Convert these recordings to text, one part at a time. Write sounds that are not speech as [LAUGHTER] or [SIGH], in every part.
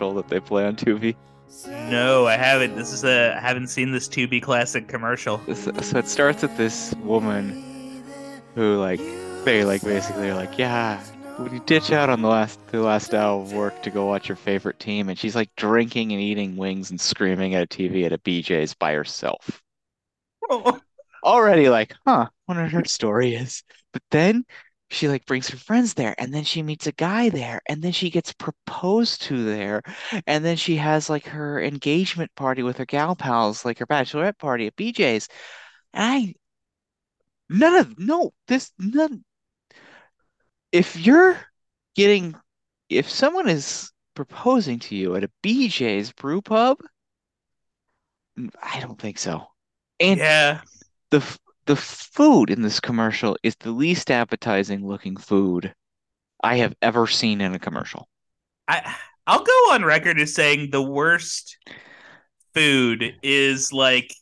commercial that they play on Tubi? No, I haven't. This is a I haven't seen this Tubi classic commercial. So, so it starts with this woman who like they like basically are like, yeah, when you ditch out on the last the last hour of work to go watch your favorite team, and she's like drinking and eating wings and screaming at a TV at a BJ's by herself. Oh, [LAUGHS] Already like, huh, wonder what her story is. But then she like brings her friends there, and then she meets a guy there, and then she gets proposed to there, and then she has like her engagement party with her gal pals, like her bachelorette party at BJ's. And I none of no this none if you're getting if someone is proposing to you at a BJ's brew pub, mm, I don't think so. And yeah. the the food in this commercial is the least appetizing looking food I have ever seen in a commercial. I I'll go on record as saying the worst food is like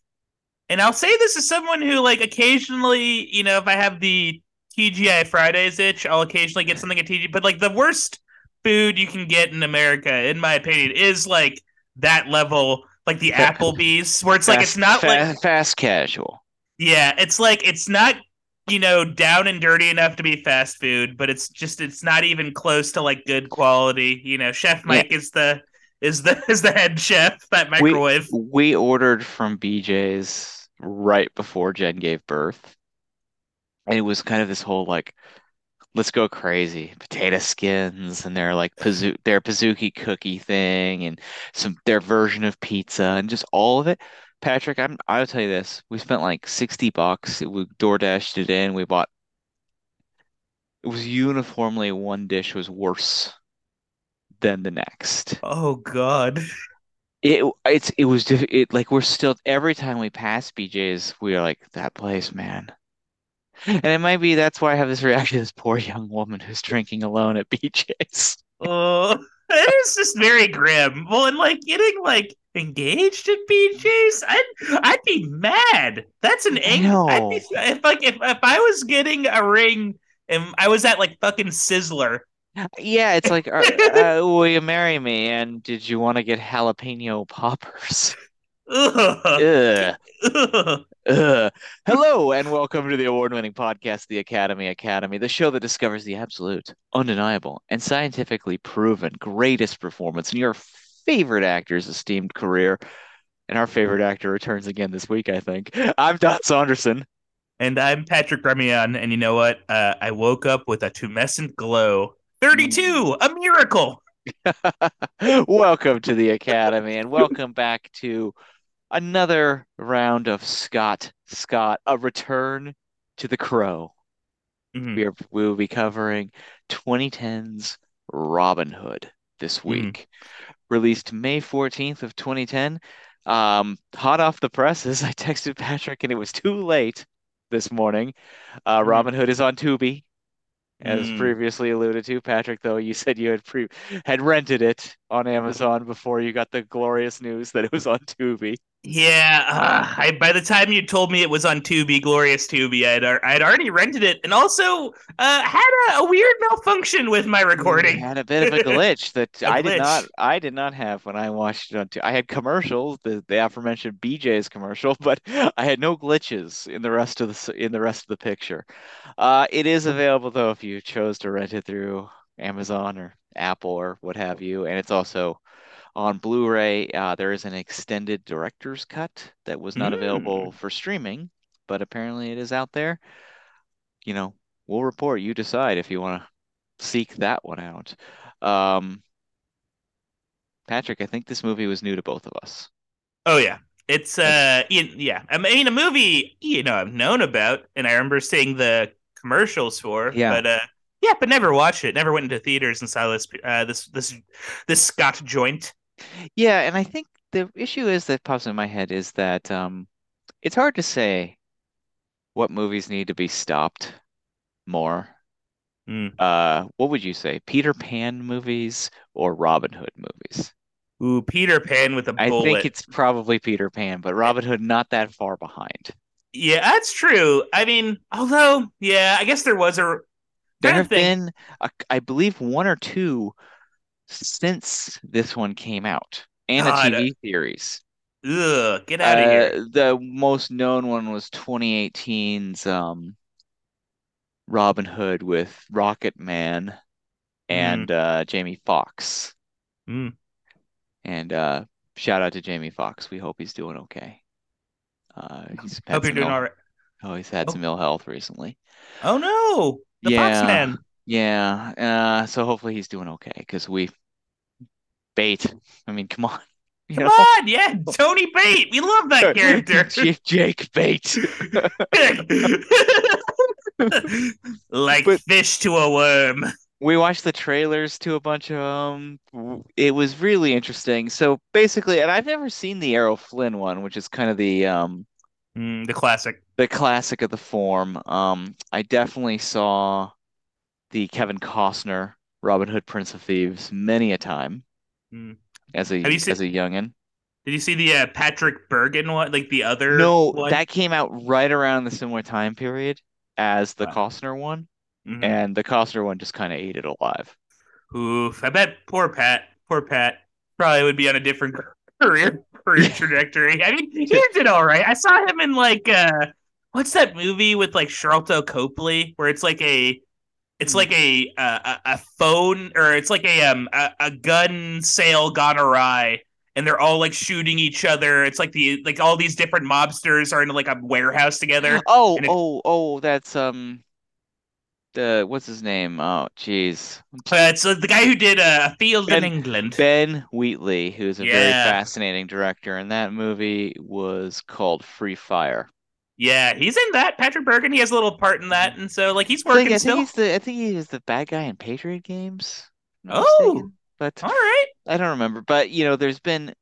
and I'll say this as someone who like occasionally, you know, if I have the TGI Fridays itch, I'll occasionally get something at TGI, but like the worst food you can get in America, in my opinion, is like that level, like the Applebee's, where it's like it's not like fast casual. Yeah, it's like it's not, you know, down and dirty enough to be fast food, but it's just it's not even close to like good quality. You know, Chef Mike is the is the [LAUGHS] is the head chef that microwave. we ordered from BJ's right before Jen gave birth. And it was kind of this whole like, let's go crazy. Potato skins and their like pazu their Pizookie cookie thing and some their version of pizza and just all of it. Patrick, I'm I'll tell you this. We spent like 60 bucks. We DoorDashed it in. We bought it was uniformly one dish was worse than the next. Oh God. It it's it was diff- it like we're still every time we pass BJ's we're like that place man and it might be that's why I have this reaction to this poor young woman who's drinking alone at BJ's Oh, [LAUGHS] it is just very grim. Well, and like getting like engaged at BJ's, I'd I'd be mad. That's an I ang- I'd be if like if if I was getting a ring and I was at like fucking Sizzler. yeah it's like uh, [LAUGHS] uh, will you marry me and did you want to get jalapeno poppers Ugh. Ugh. Ugh. Ugh. Hello and welcome to the award-winning podcast, The Academy Academy, the show that discovers the absolute, undeniable, and scientifically proven greatest performance in your favorite actor's esteemed career. And our favorite actor returns again this week, I think. [LAUGHS] I'm Don Saunderson. And I'm Patrick Remian, and you know what? Uh, I woke up with a tumescent glow. 32, a miracle. [LAUGHS] Welcome to the Academy and welcome back to another round of Scott Scott, a return to the Crowe. Mhm. We are we will be covering 2010's Robin Hood this Mhm. week. Released May 14th of 2010. Um, hot off the presses, [LAUGHS] I texted Patrick and it was too late this morning. Uh, Mhm. Robin Hood is on Tubi, as Mm. previously alluded to. Patrick, though, you said you had pre had rented it on Amazon before you got the glorious news that it was on Tubi. Yeah, uh, I by the time you told me it was on Tubi, Glorious Tubi, I'd I'd already rented it, and also uh, had a, a weird malfunction with my recording. had a bit of a glitch [LAUGHS] that A I did not. I did not have when I watched it on Tubi. I had commercials, the, the aforementioned BJ's commercial, [LAUGHS] but I had no glitches in the rest of the in the rest of the picture. Uh, it is available though if you chose to rent it through Amazon or Apple or what have you, and it's also on Blu-ray. Uh, there is an extended director's cut that was not available for streaming, but apparently it is out there. You know, we'll report. You decide if you want to seek that one out. Um, Patrick, I think this movie was new to both of us. Oh yeah, it's uh, yeah. I mean, a movie you know I've known about, and I remember seeing the commercials for. Yeah. but uh, yeah, but never watched it. Never went into theaters and saw this uh, this this this Scott joint. Yeah, and I think the issue is that pops in my head is that um, it's hard to say what movies need to be stopped more. Mm. Uh, what would you say? Peter Pan movies or Robin Hood movies? Ooh, Peter Pan with a I bullet. I think it's probably Peter Pan, but Robin Hood not that far behind. Yeah, that's true. I mean, although, yeah, I guess there was a There have been, a, I believe, one or two since this one came out, and a TV series. ugh, get out of here. Uh, the most known one was 2018's um, Robin Hood with Rocket Man and uh, Jamie Foxx. Mm. And uh, shout out to Jamie Foxx. We hope he's doing okay. Uh, he's Hope you're doing ill- all right. Oh, he's had Oh. some ill health recently. Oh no, the Yeah. Foxman. Yeah. Uh, so hopefully he's doing okay because we bait. I mean, come on. [LAUGHS] You Come know? on, yeah, Tony Bate. We love that character. [LAUGHS] J- Jake Bate. [LAUGHS] like But- fish to a worm. we watched the trailers to a bunch of them. it was really interesting so basically and i've never seen the Errol Flynn one which is kind of the um Mm, the classic. the classic of the form um i definitely saw the kevin costner robin hood prince of thieves many a time Mm. as a seen- as a youngin Did you see the uh, Patrick Bergin one? Like the other no one? that came out right around the similar time period as the Wow. costner one Mhm. and the costner one just kind of ate it alive Oof. I bet poor Pat, poor Pat, probably would be on a different career career trajectory. I mean, he did all right. I saw him in like uh what's that movie with like Sharlto Copley where it's like a it's Hmm. like a a, a- phone or it's like a um a, a gun sale gone awry and they're all like shooting each other. It's like the like all these different mobsters are in like a warehouse together. [GASPS] Oh, it- oh, oh, that's um the what's his name? Oh, jeez. Uh, it's uh, the guy who did uh, a field Ben- in England. Ben Wheatley, who's a very fascinating director, and that movie was called Free Fire. Yeah, he's in that. Patrick Bergin, he has a little part in that, and so like he's working I still. think he's the I think he is the bad guy in Patriot Games. Oh. mistaken. but All right. I don't remember. But you know, there's been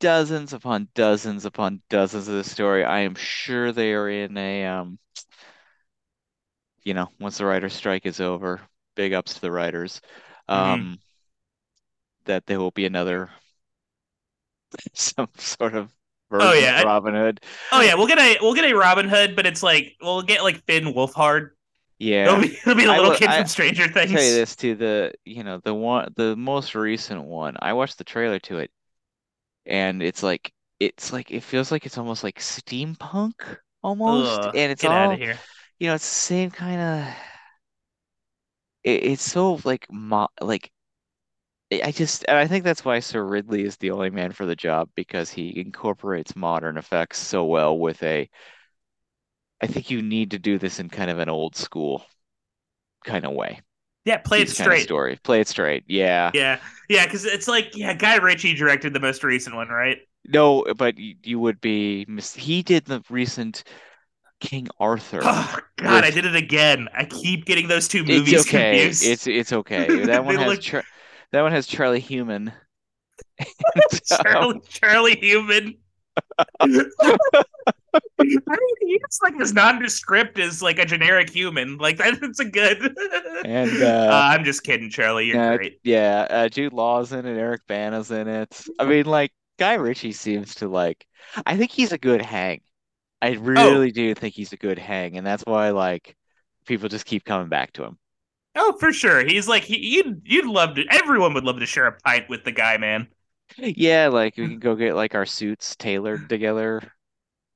dozens upon dozens upon dozens of this story. I am sure they are in a um you know, once the writer's strike is over, big ups to the writers. Um that there will be another [LAUGHS] some sort of Oh, version Oh, yeah, of Robin Hood. Oh yeah, we'll get a we'll get a Robin Hood, but it's like we'll get like Finn Wolfhard. Yeah. It'll be it'll be the little will- kid I- from Stranger I'll Things. tell you this too, the you know, the one the most recent one, I watched the trailer to it and it's like it's like it feels like it's almost like steampunk almost. Ugh, and it's get all out of here. you know, it's the same kind of it, it's so like mo like I just and I think that's why Sir Ridley is the only man for the job because he incorporates modern effects so well with a I think you need to do this in kind of an old school kind of way. Yeah, play it These kind of straight. story. Play it straight. Yeah. Yeah, yeah, because it's like yeah, Guy Ritchie directed the most recent one, right? No, but you, would be mis he did the recent King Arthur. Oh God, I did it again. I keep getting those two It's movies okay. confused. It's it's okay. [LAUGHS] That one has look- Char that one has Charlie Human. [LAUGHS] [LAUGHS] Um, Charlie, Charlie Human. [LAUGHS] I mean, he's like as nondescript as like a generic human. Like that's a good. And, uh, I'm just kidding, Charlie. You're yeah, great. yeah, uh, Jude Law's in it, Eric Bana's in it. I mean, like Guy Ritchie seems to like. I think he's a good hang. I Oh. really do think he's a good hang, and that's why like people just keep coming back to him. Oh, for sure. He's like he, you'd you'd love to. Everyone would love to share a pint with the guy, man. Yeah, like we can go get like our suits tailored together.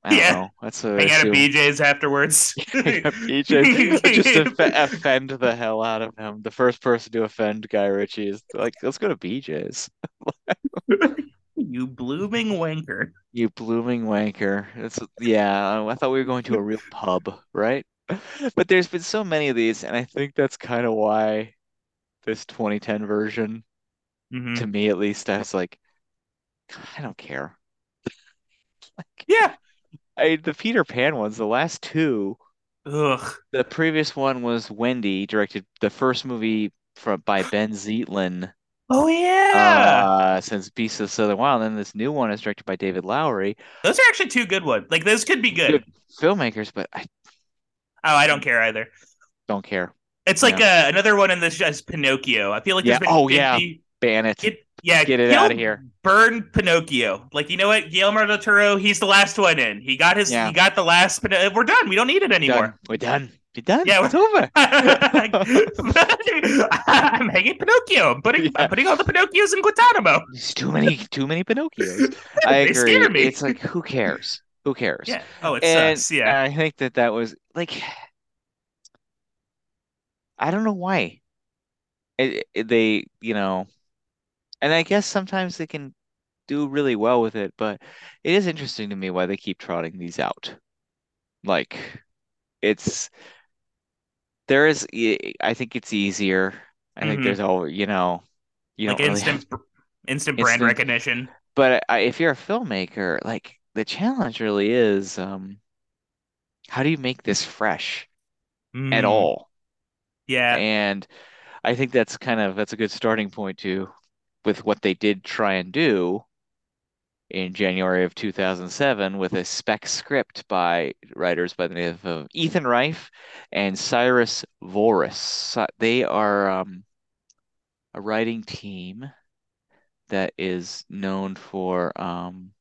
I don't Yeah. know. That's a Hang out at. BJ's afterwards. [LAUGHS] Hang out at BJ's. [LAUGHS] Just off- offend the hell out of him. The first person to offend Guy Ritchie is like, let's go to BJ's. [LAUGHS] you blooming wanker. You blooming wanker. It's yeah, I thought we were going to a real pub, right? [LAUGHS] But there's been so many of these, and I think that's kind of why this 2010 version, Mhm. to me at least, I was like, I don't care. [LAUGHS] Like, Yeah. I the Peter Pan ones, the last two, Ugh. the previous one was Wendy, directed the first movie from by Benh Zeitlin. Oh yeah. uh, since Beasts of the Southern Wild, and then this new one is directed by David Lowery. those are actually two good ones. Like those could be good. Good filmmakers, but I Oh, I don't care either. don't care. It's like uh, another one in this as Pinocchio. I feel like Yeah. there's been Oh, yeah. Ban it. Get Yeah, Get it he'll outta here. Burn Pinocchio. Like you know what, Guillermo del Toro, he's the last one in. He got his. Yeah. He got the last. We're done. We don't need it Done. anymore. We're done. We're done. Yeah, it's over. [LAUGHS] I'm hanging Pinocchio. I'm putting. Yeah. I'm putting all the Pinocchios in Guantanamo. There's too many, too many Pinocchios. [LAUGHS] I agree. scare me. It's like, who cares? Who cares? Yeah. Oh, it and sucks. Yeah. I think that that was like, I don't know why. It, it- they, you know, and I guess sometimes they can do really well with it, but it is interesting to me why they keep trotting these out. Like, it's there is. I think it's easier. I think Mhm. there's all you know. You like don't really have instant, instant brand Instant- recognition. but I, if you're a filmmaker, like the challenge really is, um, how do you make this fresh at Mm, all? Yeah. And I think that's kind of that's a good starting point too, with what they did try and do in January of 2007 with a spec script by writers by the name of Ethan Reif and Cyrus Voris. They are um, a writing team that is known for um,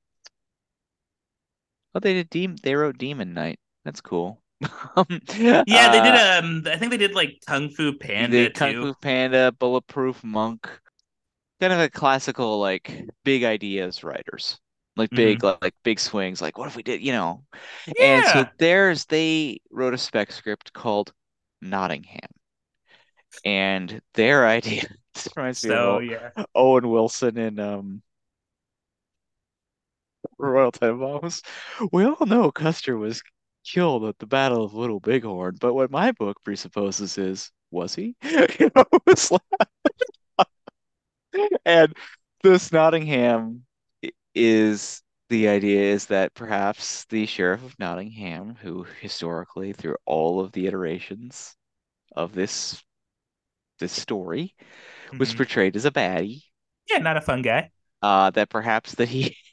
oh they did Dem they wrote Demon Knight. That's cool. [LAUGHS] Um, Yeah, they did. uh, Um, I think they did like Kung Fu Panda Kung. Fu Panda, Bulletproof Monk, kind of a classical like big ideas writers, like big like, like big swings. Like what if we did, you know? Yeah. And so theirs, they wrote a spec script called Nottingham, and their [LAUGHS] idea reminds me So of yeah. Owen Wilson and um Royal Tenenbaums. We all know Custer was killed at the Battle of Little Bighorn, but what my book presupposes is, was he? [LAUGHS] You know, it's like- [LAUGHS] and this Nottingham is the idea is that perhaps the Sheriff of Nottingham, who historically through all of the iterations of this this story was Mhm. portrayed as a baddie, Yeah, not a fun guy. uh, that perhaps that he [LAUGHS]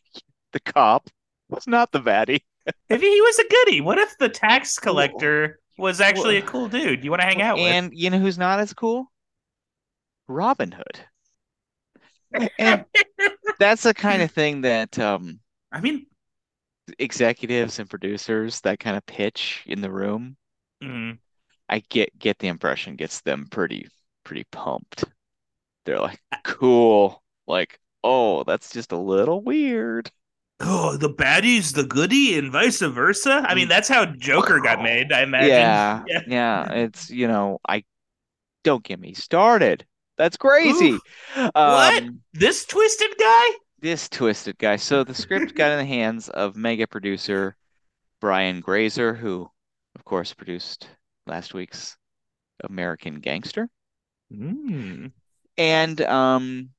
[LAUGHS] the cop was not the baddie. If he was a goody, what if the tax collector was actually a cool dude you want to hang out with? And you know who's not as cool? Robin Hood. And [LAUGHS] that's the kind of thing that um, I mean, executives and producers that kind of pitch in the room, mm, I get get the impression gets them pretty pretty pumped. They're like, cool. Like, oh, that's just a little weird. Oh, the baddie's the goodie and vice versa. I mean, that's how Joker got made, I imagine. Yeah, [LAUGHS] Yeah. yeah. It's, you know, I don't get me started. That's crazy. Oof. What? Um, This twisted guy? this twisted guy. So the script got in the hands of mega producer Brian Grazer, who, of course, produced last week's American Gangster. Mm. And um,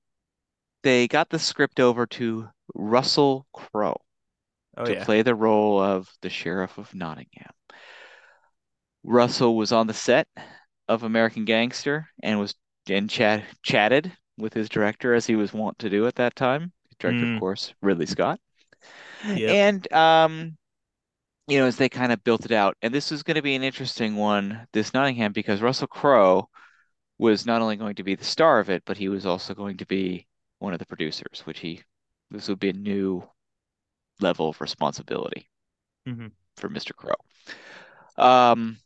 they got the script over to Russell Crowe Oh to yeah. play the role of the Sheriff of Nottingham. Russell was on the set of American Gangster and was and chat chatted with his director as he was wont to do at that time. His director, Mm. of course, Ridley Scott. Yep. And um, you know, as they kind of built it out, and this was going to be an interesting one, this Nottingham, because Russell Crowe was not only going to be the star of it, but he was also going to be one of the producers, which he this would be a new level of responsibility Mhm. for Mr. Crowe. Um,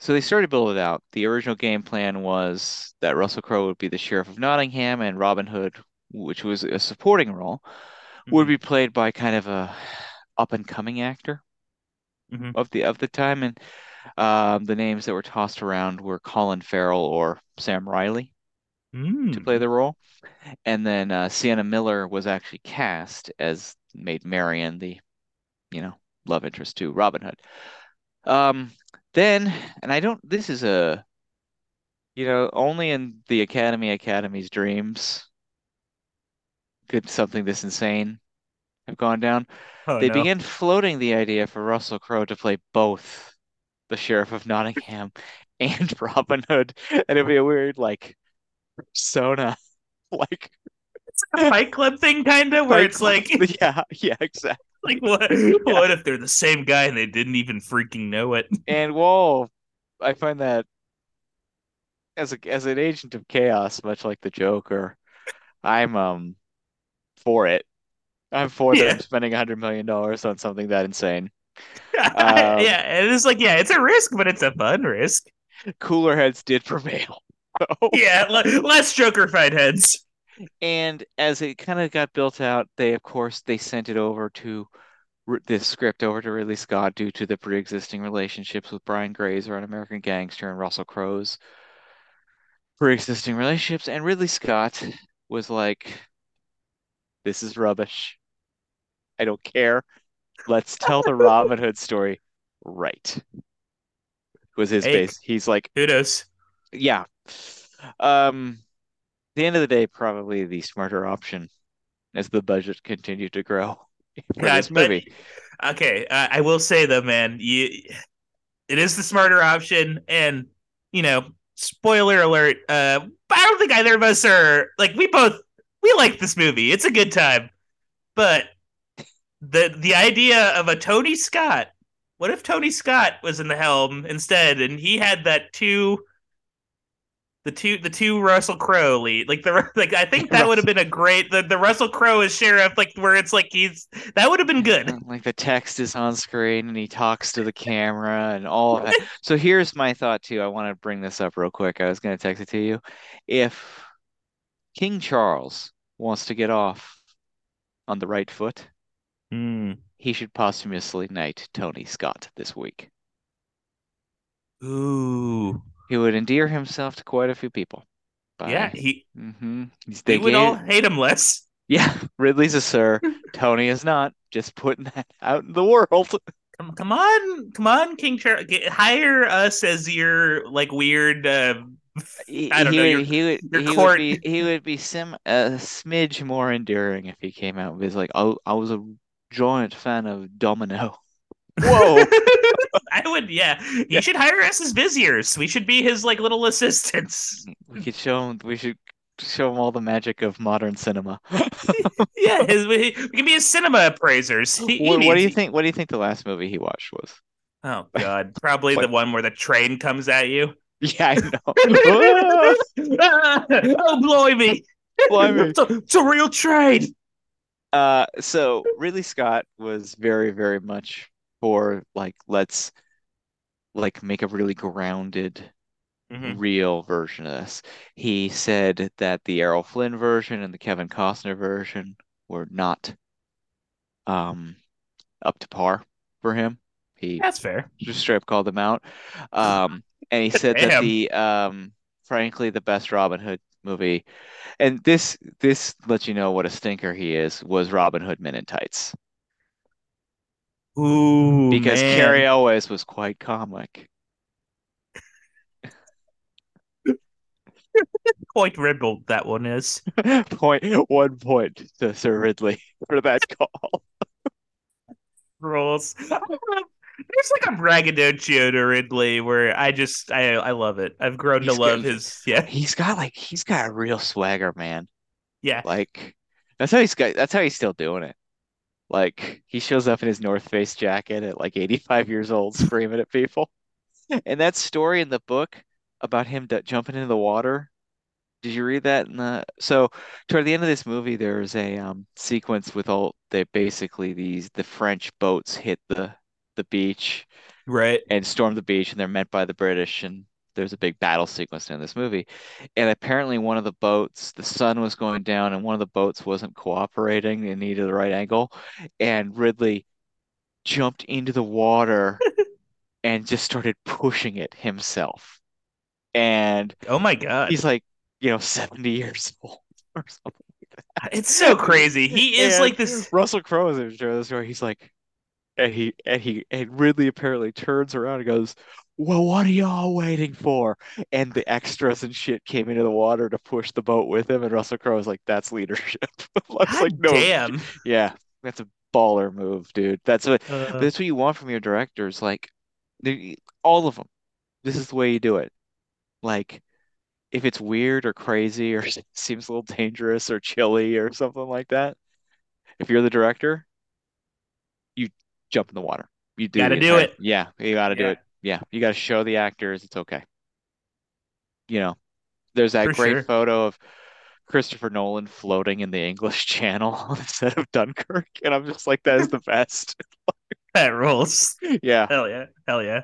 so they started to build it out. The original game plan was that Russell Crowe would be the Sheriff of Nottingham and Robin Hood, which was a supporting role, would Mhm. be played by kind of a up and coming actor Mhm. of the of the time. And um, the names that were tossed around were Colin Farrell or Sam Riley to Mm. play the role. And then uh, Sienna Miller was actually cast as Maid Marian, the, you know, love interest to Robin Hood. Um, then, and I don't, this is a, you know, only in the Academy Academy's dreams could something this insane have gone down. Oh They no. began floating the idea for Russell Crowe to play both the Sheriff of Nottingham [LAUGHS] and Robin Hood, and it'd be a weird like persona, [LAUGHS] like it's a Fight Club thing, kind of, where Fight it's like, [LAUGHS] yeah, yeah, exactly. [LAUGHS] like what? What if they're the same guy and they didn't even freaking know it? And whoa, I find that as a as an agent of chaos, much like the Joker, I'm um for it. I'm for Yeah. them spending a hundred million dollars on something that insane. yeah, and it is like yeah, it's a risk, but it's a fun risk. Cooler heads did prevail. [LAUGHS] Yeah, le- less Joker fight heads. And as it kind of got built out, they of course they sent it over to r- the script over to Ridley Scott due to the pre-existing relationships with Brian Grazer on American Gangster and Russell Crowe's pre-existing relationships. And Ridley Scott was like, "This is rubbish. I don't care. Let's tell the [LAUGHS] Robin Hood story right." Was his Hey. base. He's like, Who knows? yeah. Um, at the end of the day, probably the smarter option as the budget continued to grow [LAUGHS] for Yeah, this but- movie. Okay, uh, I will say though, man, you, it is the smarter option, and you know, spoiler alert. Uh, I don't think either of us are like we both we like this movie. It's a good time, but the the idea of a Tony Scott. What if Tony Scott was in the helm instead, and he had that two. The two, the two Russell Crowe lead, like the [LAUGHS] like. I think that would have been a great. The, the Russell Crowe as sheriff, like where it's like he's that would have been good. [LAUGHS] Like the text is on screen and he talks to the camera and all that. So here's my thought too. I want to bring this up real quick. I was going to text it to you. If King Charles wants to get off on the right foot, Hmm. he should posthumously knight Tony Scott this week. Ooh. He would endear himself to quite a few people. by- Yeah, he Mhm. He's they would gave- all hate him less. [LAUGHS] Yeah, Ridley's a sir. Tony is not. Just putting that out in the world. Come, come on, come on, King Charles, get, hire us as your like weird. Uh, I don't he know, your- he would, your he would be, he would be sim a smidge more endearing if he came out with like, oh, I was a giant fan of Domino. Whoa. [LAUGHS] I would, yeah. He should hire us as viziers. We should be his like little assistants. We could show him. We should show him all the magic of modern cinema. [LAUGHS] yeah, his, we, we can be his cinema appraisers. He, he What, what do you think? What do you think the last movie he watched was? Oh God, probably [LAUGHS] the one where the train comes at you. Yeah, I know. oh, blimey! Blimey. It's, a, it's a real train. Uh, so Ridley Scott was very, very much for like let's like make a really grounded, Mhm. real version of this. He said that the Errol Flynn version and the Kevin Costner version were not um up to par for him. He That's fair. just straight up called them out. Um, and he [LAUGHS] said that the um, frankly, the best Robin Hood movie, and this this lets you know what a stinker he is, was Robin Hood Men in Tights. Ooh, Because man. Cary Elwes was quite comic. Point ribald that one is. [LAUGHS] Point one point to Sir Ridley for that [LAUGHS] call. Rules. There's like a braggadocio to Ridley where I just I I love it. I've grown to He's love good. his yeah He's got like he's got a real swagger, man. yeah. Like that's how he's got that's how he's still doing it. Like he shows up in his North Face jacket at like 85 years old, screaming at people. [LAUGHS] And that story in the book about him d jumping into the water, did you read that in the so toward the end of this movie there's a um sequence with all they basically these the French boats hit the the beach Right. and storm the beach and they're met by the British and there's a big battle sequence in this movie. And apparently one of the boats, the sun was going down and one of the boats wasn't cooperating and needed the right angle. And Ridley jumped into the water [LAUGHS] and just started pushing it himself. And Oh my god. he's like, you know, 70 years [LAUGHS] old or something. It's so crazy. He [LAUGHS] is And like this Russell Crowe is in the story. He's like, and he and he and Ridley apparently turns around and goes, "Well, what are y'all waiting for?" And the extras and shit came into the water to push the boat with him, and Russell Crowe was like, "That's leadership." [LAUGHS] Was like, "No, damn. yeah, that's a baller move, dude. That's what Uh, that's what you want from your directors. Like, all of them. This is the way you do it. Like, if it's weird or crazy or [LAUGHS] seems a little dangerous or chilly or something like that, if you're the director, you jump in the water. You do Gotta do entire- it. Yeah, you got to do it. Yeah, you got to show the actors it's okay. You know, there's that For great sure. photo of Christopher Nolan floating in the English [LAUGHS] Channel [LAUGHS] instead of Dunkirk, and I'm just like, that is the best. [LAUGHS] That rules. Yeah. Hell yeah. Hell yeah.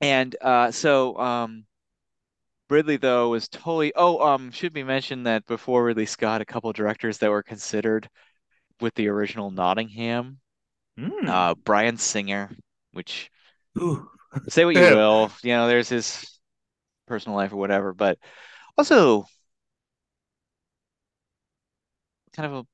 And uh, so um, Ridley though was totally. Oh, um, should be mentioned that before Ridley Scott, a couple directors that were considered with the original Nottingham, Mm. uh, Bryan Singer, which Ooh. say what you will, you know, there's his personal life or whatever, but also kind of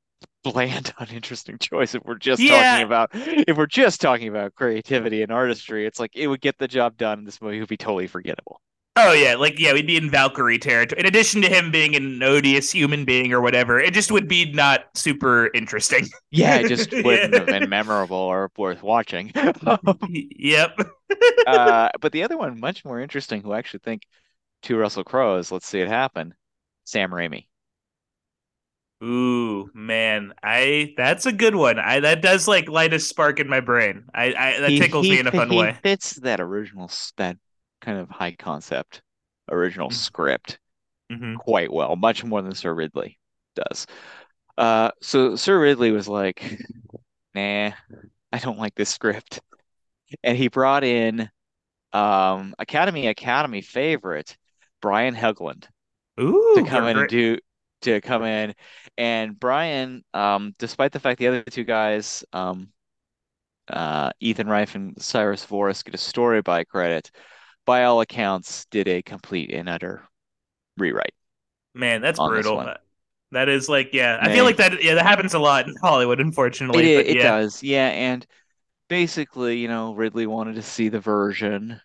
a bland, [LAUGHS] uninteresting choice if we're just Yeah. talking about if we're just talking about creativity and artistry. It's like it would get the job done. This movie would be totally forgettable. Oh yeah, like yeah, we'd be in Valkyrie territory. In addition to him being an odious human being or whatever, it just would be not super interesting. Yeah, it [LAUGHS] just wouldn't have been memorable or worth watching. [LAUGHS] yep. [LAUGHS] uh, but the other one, much more interesting, who I actually think two Russell Crowes, let's see it happen, Sam Raimi. Ooh, man, I that's a good one. I that does like light a spark in my brain. I, I that tickles he me in a fun he way. fits that original, that kind of high concept, original Mm. script hmm quite well, much more than Sir Ridley does. Uh, so Sir Ridley was like, nah, I don't like this script. And he brought in um Academy Academy favorite Brian Helgeland Ooh, to come in and do to come in. And Brian, um, despite the fact the other two guys, um, uh, Ethan Reif and Cyrus Voris get a story by credit, by all accounts, did a complete and utter rewrite. man, that's on brutal. That is like, yeah, I feel like that. Yeah, that happens a lot in Hollywood, unfortunately. i- but it yeah. does, yeah. And basically, you know, Ridley wanted to see the version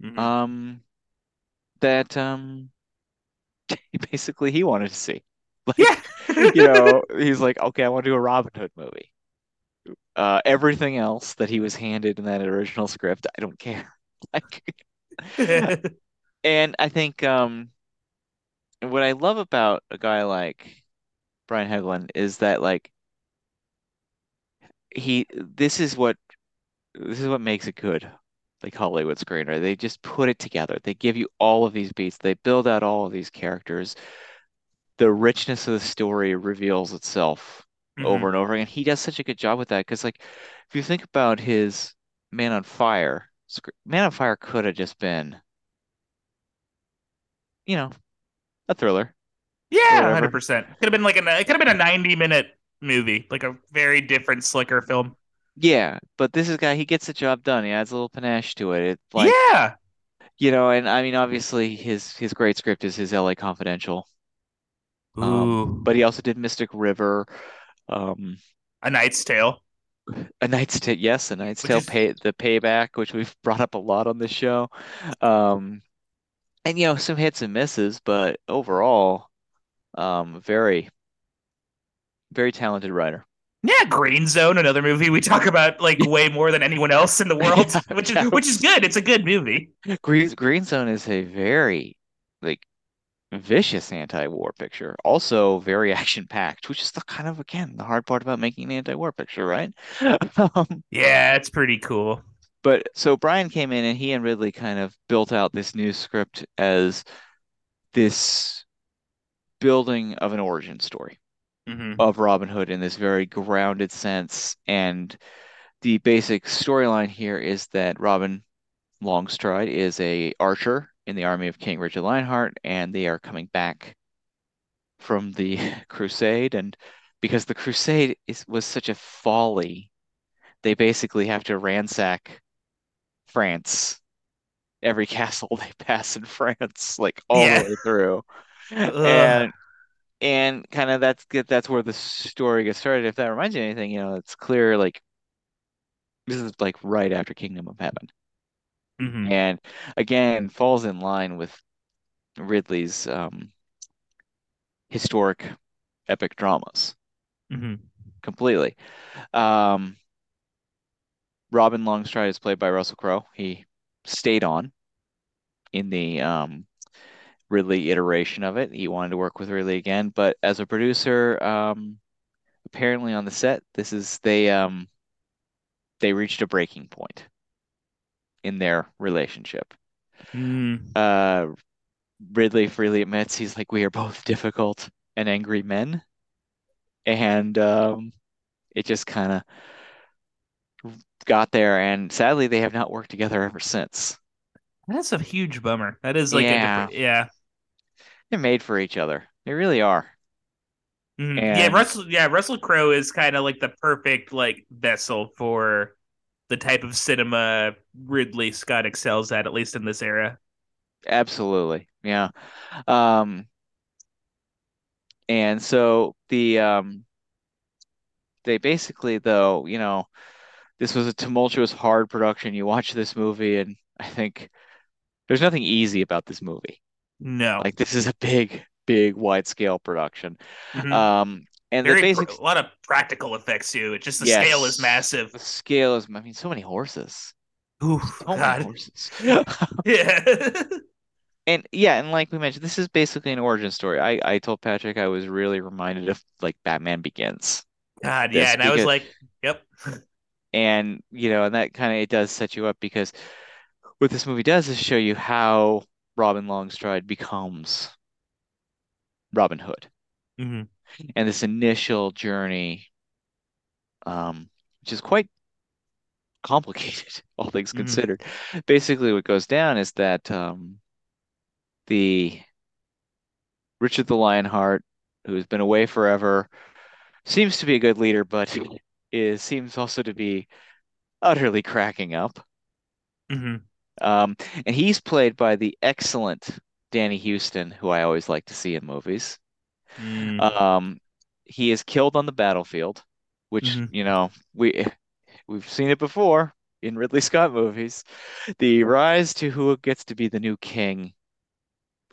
Mhm. um that um [LAUGHS] basically he wanted to see. [LAUGHS] Like, yeah. you know, he's like, okay, I want to do a Robin Hood movie. Uh, everything else that he was handed in that original script, I don't care. [LAUGHS] Like, [LAUGHS] and I think um, what I love about a guy like Brian Helgeland is that like he, this is what this is what makes it good, like Hollywood screenwriter. They just put it together. They give you all of these beats. They build out all of these characters. The richness of the story reveals itself over Mhm. and over again. He does such a good job with that because, like, if you think about his Man on Fire, Man of Fire could have just been, you know, a thriller. Yeah, hundred percent. Could have been like a it could have been a ninety minute movie, like a very different, slicker film. Yeah, but this is guy, he gets the job done. He adds a little panache to it. It's like, yeah, you know, and I mean, obviously his his great script is his LA Confidential. ooh, Um, but he also did Mystic River, um, A Knight's Tale. A Knight's Tale, yes, A Knight's Tale, pay the payback, which we've [LAUGHS] brought up a lot on this show. Um, and you know, some hits and misses, but overall, um, very, very talented writer. Yeah, Green Zone, another movie we talk about like [LAUGHS] way more than anyone else in the world, [LAUGHS] Yeah, which is yeah. which is good. It's a good movie. Green Green Zone is a very like vicious anti-war picture, also very [LAUGHS] action-packed, which is the kind of again the hard part about making an anti-war picture, right? [LAUGHS] Um, Yeah, it's pretty cool. But so Brian came in and he and Ridley kind of built out this new script as this building of an origin story hmm of Robin Hood in this very grounded sense. And the basic storyline here is that Robin Longstride is a archer in the army of King Richard Lionheart, and they are coming back from the [LAUGHS] crusade. And because the crusade is was such a folly, they basically have to ransack France, every [LAUGHS] castle they pass in France, like all Yeah. the way through. [LAUGHS] And and kind of that's. That's where the story gets started. If that reminds you of anything, you know, it's clear like this is like right after Kingdom of Heaven. Mhm. And again, falls in line with Ridley's um, historic epic dramas Mhm. completely. Um, Robin Longstride is played by Russell Crowe. He stayed on in the um, Ridley iteration of it. He wanted to work with Ridley again, but as a producer, um, apparently on the set, this is they um, they reached a breaking point in their relationship. Mm. Uh, Ridley freely admits he's like, we are both difficult and angry men. And um, it just kind of got there. And sadly, they have not worked together ever since. That's a huge bummer. That is like Yeah. yeah. They're made for each other. They really are. Mhm. Yeah, Russell yeah, Russell Crowe is kind of like the perfect like vessel for the type of cinema Ridley Scott excels at, at least in this era. Absolutely. Yeah. Um, and so the um they basically though, you know, this was a tumultuous, hard production. You watch this movie and I think there's nothing easy about this movie. No. Like this is a big, big wide scale production. Mhm. Um and Very basic a lot of practical effects too. It just the Yes. scale is massive. the scale is I mean so many horses. Ooh, So many God. horses. [LAUGHS] [LAUGHS] Yeah. And yeah, and like we mentioned, this is basically an origin story. I I told Patrick I was really reminded of like Batman Begins. God, yeah. And I was like, yep. [LAUGHS] And you know, and that kind of it does set you up because what this movie does is show you how Robin Longstride becomes Robin Hood. hmm And this initial journey, um, which is quite complicated, [LAUGHS] all things Mhm. considered. Basically, what goes down is that um, the Richard the Lionheart, who's been away forever, seems to be a good leader, but [LAUGHS] is seems also to be utterly cracking up. hmm Um, and he's played by the excellent Danny Huston, who I always like to see in movies. Mm. Um, he is killed on the battlefield, which, Mhm. you know, we we've seen it before in Ridley Scott movies. The rise to who gets to be the new king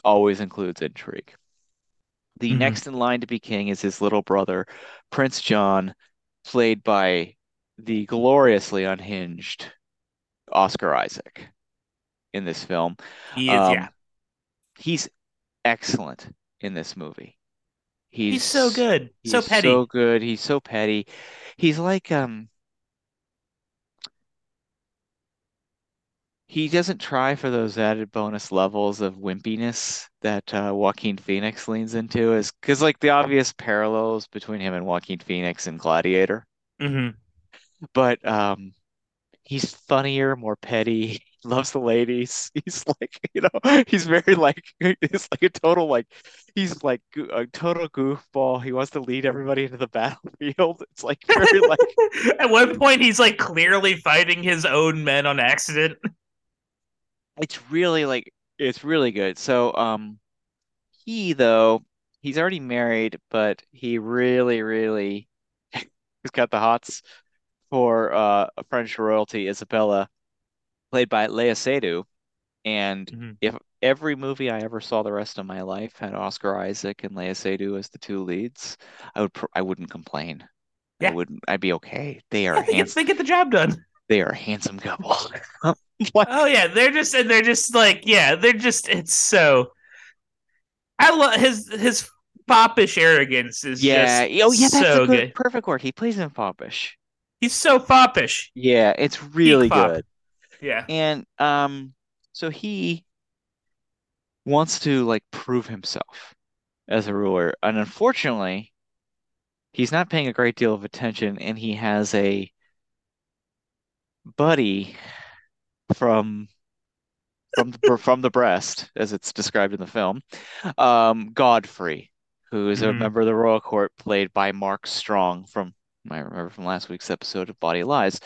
always includes intrigue. The Mhm. next in line to be king is his little brother, Prince John, played by the gloriously unhinged Oscar Isaac in this film. he is, Um, yeah. He's excellent in this movie. He's, He's so good. So he's petty. so good. He's so petty. He's like um he doesn't try for those added bonus levels of wimpiness that uh, Joaquin Phoenix leans into is because like the obvious parallels between him and Joaquin Phoenix and Gladiator. hmm But um he's funnier, more petty. [LAUGHS] He loves the ladies. [LAUGHS] He's like, you know, he's very like [LAUGHS] he's like a total like he's like a total goofball. He wants to lead everybody into the [LAUGHS] battlefield. It's like very like At one point, he's like clearly fighting his own men on accident. it's really like it's really good. So um he though, he's already married, but he really, really he's got the hots for uh a French royalty, Isabella, played by Lea Seydoux. And Mhm. if every movie I ever saw the rest of my life had Oscar Isaac and Lea Seydoux as the two leads, I would pr- I wouldn't complain. Yeah. I wouldn't. I'd be okay. They [LAUGHS] are Yeah, they, get, handsome. they get the job done. They are a handsome couple. [LAUGHS] Oh yeah, they're just and they're just like yeah, they're just it's so. I love his his foppish arrogance is yeah. just Oh, yeah. That's so a good, good. perfect word. He plays him foppish. He's so foppish. Yeah, it's really good. Yeah. And um, so he wants to like prove himself as a ruler, and unfortunately, he's not paying a great deal of attention, and he has a buddy from from the [LAUGHS] from the breast, as it's described in the film, um, Godfrey, who is a Mhm. member of the royal court, played by Mark Strong from I remember from last week's episode of Body Lies.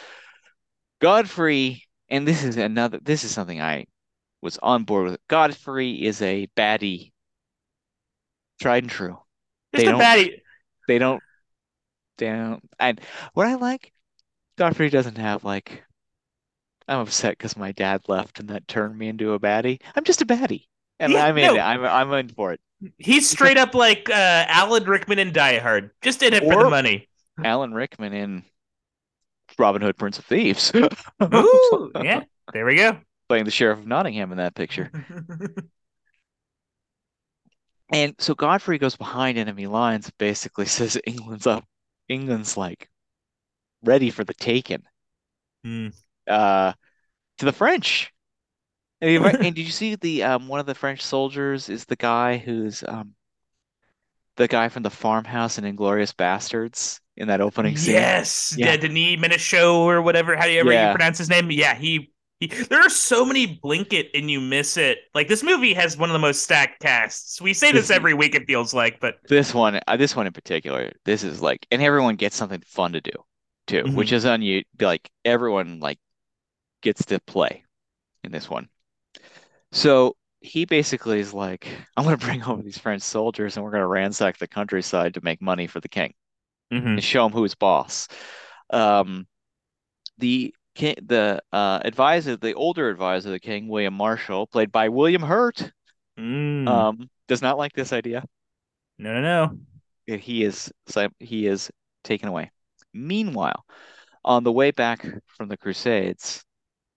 Godfrey, and this is another, this is something I was on board with. Godfrey is a baddie, tried and true. Just They a don't- baddie. They don't, they don't, and what I like, Godfrey doesn't have like, I'm upset because my dad left and that turned me into a baddie. I'm just a baddie, and Yeah, I'm in no. it. I'm I'm in for it. He's straight up like uh, Alan Rickman in Die Hard, just in it for the money. Alan Rickman in Robin Hood, Prince of Thieves, [LAUGHS] Ooh, yeah. There we go. playing the sheriff of Nottingham in that picture. [LAUGHS] And so Godfrey goes behind enemy lines, basically [LAUGHS] says England's up, England's like ready for the taken Hmm. uh, to the French. And, you- and did you see the um one of the French soldiers is the guy who's um the guy from the farmhouse in Inglourious Basterds in that opening scene? Yes, Yeah. yeah. Denis Michaud or whatever, however Yeah. you pronounce his name. Yeah, he, he. There are so many blink it and you miss it. Like this movie has one of the most stacked casts. We say this This- every week. It feels like, but This one, uh, this one in particular, this is like, and everyone gets something fun to do too, Mhm. which is on you. Like everyone like gets to play in this one. So he basically is like, I'm gonna bring over these French soldiers and we're gonna ransack the countryside to make money for the king Mhm. and show him who's boss. Um, the king, the uh, advisor, the older advisor of the king, William Marshall, played by William Hurt, Mm. um, does not like this idea. no, no, no. he is he is taken away. Meanwhile, on the way back from the Crusades,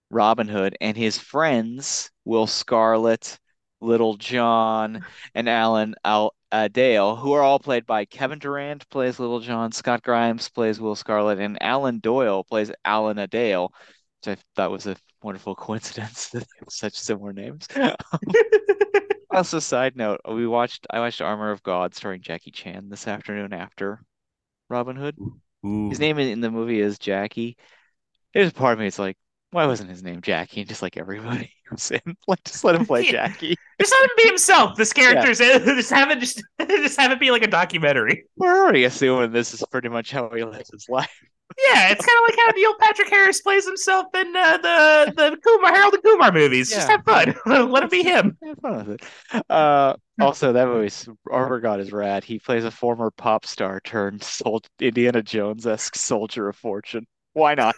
Robin Hood and his friends, Will Scarlet, Little John, and Alan Al uh, Dale, who are all played by Kevin Durand plays Little John, Scott Grimes plays Will Scarlet, and Alan Doyle plays Alan Adale, which I thought was a wonderful [LAUGHS] coincidence that they have such similar names. [LAUGHS] Also, side note, we watched I watched Armor of God starring Jackie Chan this afternoon after Robin Hood. His name in, in the movie is Jackie. There's a part of me it's like, why wasn't his name Jackie? Just like everybody [LAUGHS] was in, like just let him play [LAUGHS] Yeah. Jackie. Just let him be himself. This character's [LAUGHS] just have it just just have it be like a documentary. We're already assuming this is pretty much how he lives his life. Yeah, it's kind of like how Neil Patrick Harris plays himself in uh, the the Kumar Harold and Kumar movies. Just have fun. Let him be him. Have fun with it. Uh, also, that movie's Armor God is rad. He plays a former pop star turned Indiana Jones-esque soldier of fortune. Why not?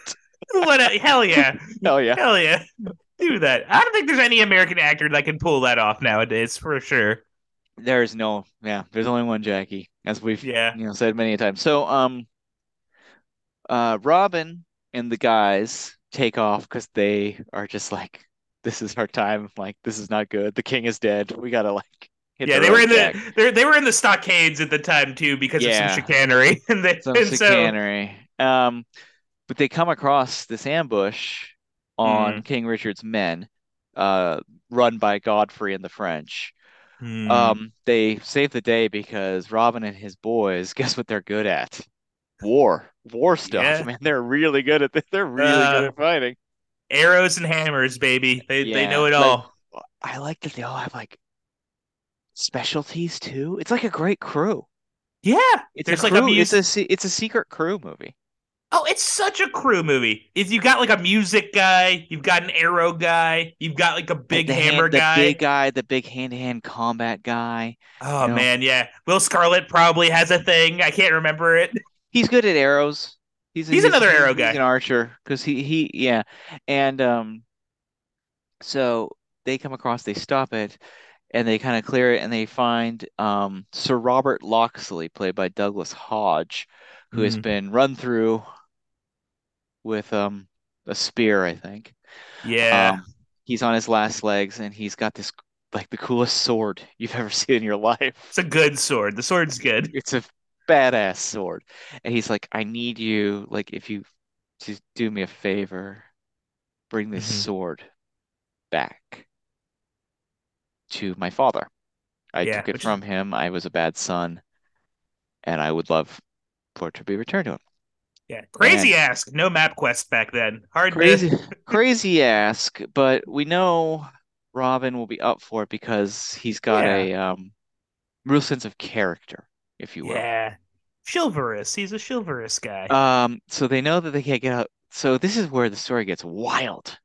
What a, hell yeah, [LAUGHS] Hell yeah. hell yeah. Do that. I don't think there's any American actor that can pull that off nowadays, for sure. There's no, yeah, there's only one Jackie, as we've Yeah. you know said many times. So um uh Robin and the guys take off because they are just like this is our time like this is not good the king is dead we gotta like hit Yeah, the they were in back. the they they were in the stockades at the time too because Yeah. of some chicanery, [LAUGHS] and they some and so chicanery um but they come across this ambush on Mm. King Richard's men uh run by Godfrey and the French Hmm. Um, they save the day because Robin and his boys, [LAUGHS] guess what they're good at? War, war stuff, Yeah. man. They're really good at this. They're really good Uh, at fighting. arrows and hammers, baby. They they know it all. I like that they all have like specialties too. It's like a great crew. Yeah, It's there's a like a It's a it's a secret crew movie. Oh, it's such a crew movie. If you've got like a music guy, you've got an arrow guy, you've got like a big the hand- hammer the guy. big guy, the big hand-to-hand combat guy. Oh you know. man, yeah. Will Scarlet probably has a thing. I can't remember it. He's good at arrows. He's He's another arrow he's guy. an archer because he he yeah, and um, so they come across, they stop it, and they kind of clear it, and they find um Sir Robert Locksley, played by Douglas Hodge, who has Mhm. been run through with um a spear, I think. Yeah. Um, he's on his last legs, and he's got this like the coolest sword [LAUGHS] you've ever seen in your life. it's a good sword. The sword's good. It's a badass sword. And he's like, I need you, like, if you to do me a favor, bring this Mhm. sword back to my father. I Yeah, took it from him. I was a bad son, and I would love for it to be returned to him. Yeah. Crazy ask. No map quest back then. Hard Crazy, to crazy [LAUGHS] ask, but we know Robin will be up for it because he's got Yeah. a um real sense of character, if you will. Yeah. Chivalrous. He's a chivalrous guy. Um, so they know that they can't get out. So this is where the story gets wild,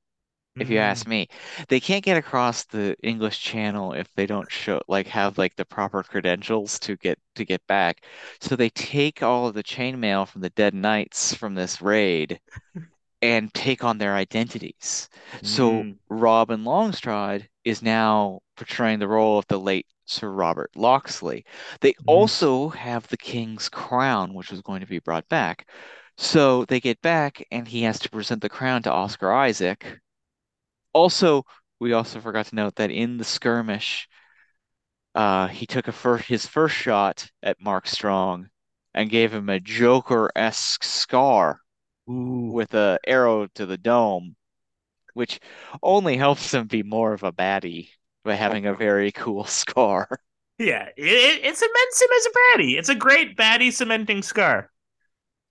if you ask me. They can't get across the English Channel if they don't show like have like the proper credentials to get to get back. So they take all of the chainmail from the dead knights from this raid and take on their identities. So Mm. Robin Longstride is now portraying the role of the late Sir Robert Locksley. They Mhm. also have the king's crown, which was going to be brought back. So they get back, and he has to present the crown to Oscar Isaac. Also, we also forgot to note that in the skirmish, uh, he took a his first shot at Mark Strong and gave him a Joker-esque scar Ooh. with a arrow to the dome. which only helps him be more of a baddie by having a very cool [LAUGHS] scar. Yeah, it, it, it cements him as a baddie. It's a great baddie cementing scar.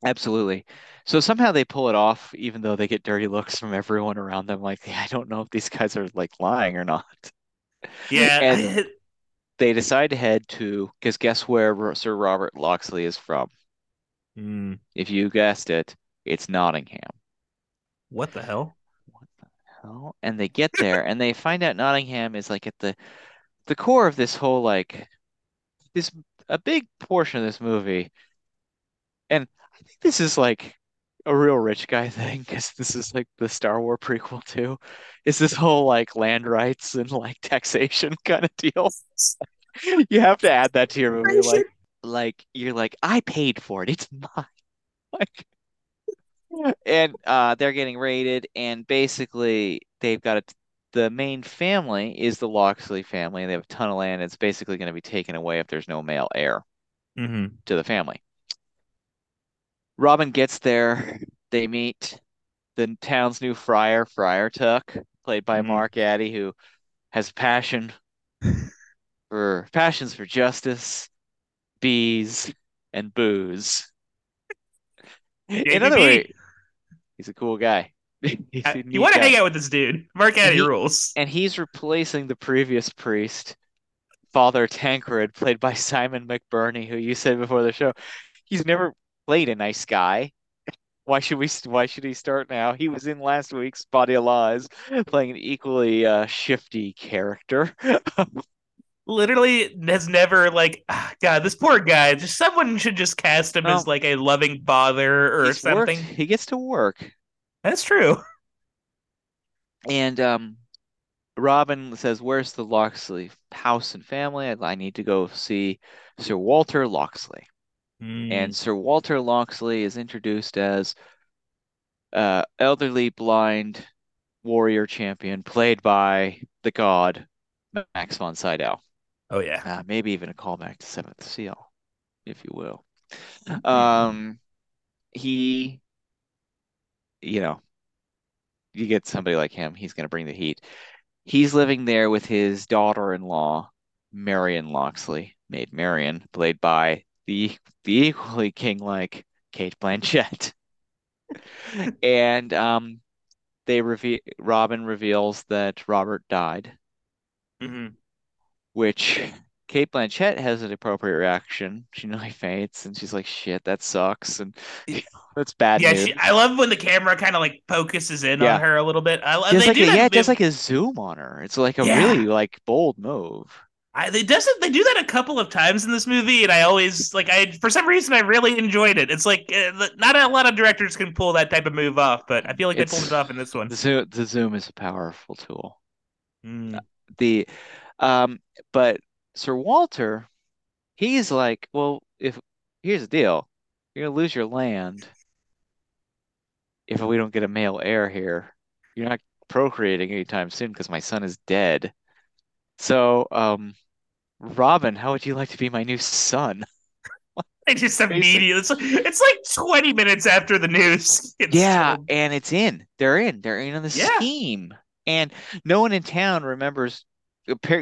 Absolutely. So somehow they pull it off, even though they get dirty looks from everyone around them. Like, yeah, I don't know if these guys are like lying or not. Yeah, [LAUGHS] And they decide to head to, because guess where Sir Robert Locksley is from? Hmm, If you guessed it, it's Nottingham. what the hell? What the hell? And they get there and they find out Nottingham is like at the the core of this whole like this a big portion of this movie. And I think this is like a real rich guy [LAUGHS] thing because this is like the Star Wars prequel too. Is this whole like land rights and like [LAUGHS] taxation kind of deal? [LAUGHS] You have to add that to your movie. Like, like you're like, I paid for it. It's mine. Like, and uh, they're getting raided, and basically they've got a, the main family is the Locksley family, and they have a ton of land. It's basically going to be taken away if there's no male heir hmm to the family. Robin gets there. They meet the town's new friar, Friar Tuck, played by Mhm. Mark Addy, who has passion [LAUGHS] for passions for justice, bees, and booze. In other words, he's a cool guy. [LAUGHS] A Uh, You want to hang out with this dude? Mark Addy rules. and he's replacing the previous priest, Father Tancred, played by [LAUGHS] Simon McBurney, who you said before the show. He's never played a nice guy. Why should we? Why should he start now? He was in last week's Body of Lies, playing an equally uh, shifty character. [LAUGHS] Literally has never like ah, God. This poor guy. Just someone should just cast him as like a loving father or He's worked- something. He gets to work, That's true. [LAUGHS] and um, Robin says, "Where's the Locksley house and family? I, I need to go see Sir Walter Locksley." Hmm. and Sir Walter Locksley is introduced as uh, elderly blind warrior champion played by the god Max von Sydow. oh yeah. Uh, maybe even a callback to Seventh Seal, if you will. [LAUGHS] Um, he, you know, you get somebody like him, he's going to bring the heat. He's living there with his daughter-in-law, Marion Locksley, maid Marion, played by the the equally king-like Cate Blanchett. And um, they reveal Robin reveals that Robert died, Mhm. which Cate Blanchett has an appropriate reaction. She nearly faints, and she's like, "Shit, that sucks," and [LAUGHS] that's bad Yeah, news. she, I love when the camera kind of like focuses in Yeah. on her a little bit. I love they like do a, yeah, it does like a zoom on her. It's like a Yeah. really like bold move. I, they does it. They do that a couple of times in this movie, and I always like. I for some reason I really enjoyed it. It's like uh, not a lot of directors can pull that type of move off, but I feel like they pulled it off in this one. The zoom, the zoom is a powerful tool. Mm. The, um, but Sir Walter, he's like, well, if here's the deal, you're gonna lose your land if we don't get a male heir here. You're not procreating anytime soon because my son is dead. So, um, Robin, how would you like to be my new son? They just immediately. It's, it's like twenty minutes after the news. Yeah, told. and it's in. They're in. They're in on the Yeah. scheme. And no one in town remembers.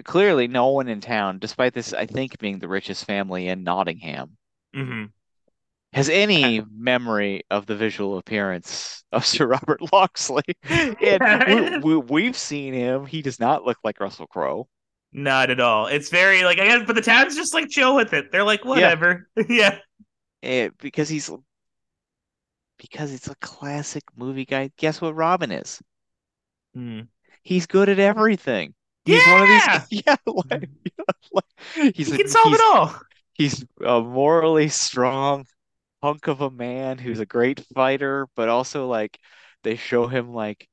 Clearly, no one in town, despite this, I think, being the richest family in Nottingham, Mhm. has any memory of the visual appearance of Sir Robert Locksley. [LAUGHS] And we, we, we've seen him. He does not look like Russell Crowe. Not at all. It's very like I guess, but the town's just like chill with it. They're like whatever. [LAUGHS] Yeah. Eh, because he's because it's a classic movie guy. Guess what Robin is? Mm. He's good at everything. He's one of Yeah! these. Yeah, [LAUGHS] like, [LAUGHS] like, he's He a, can solve it all. he's a morally strong hunk of a man who's a great fighter, but also like they show him like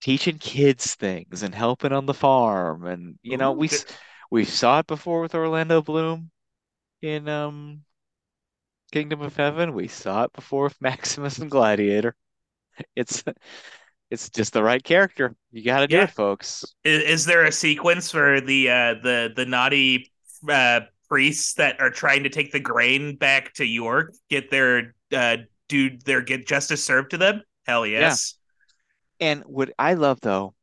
teaching kids things and helping on the farm, and you know Ooh, we good. we saw it before with Orlando Bloom in um Kingdom of Heaven. We saw it before with [LAUGHS] Maximus and Gladiator. It's it's just the right character. You got to do it, folks. Is, is there a sequence for the uh the the naughty uh priests that are trying to take the grain back to York, get their uh do their get justice served to them? Hell yes. And what I love though,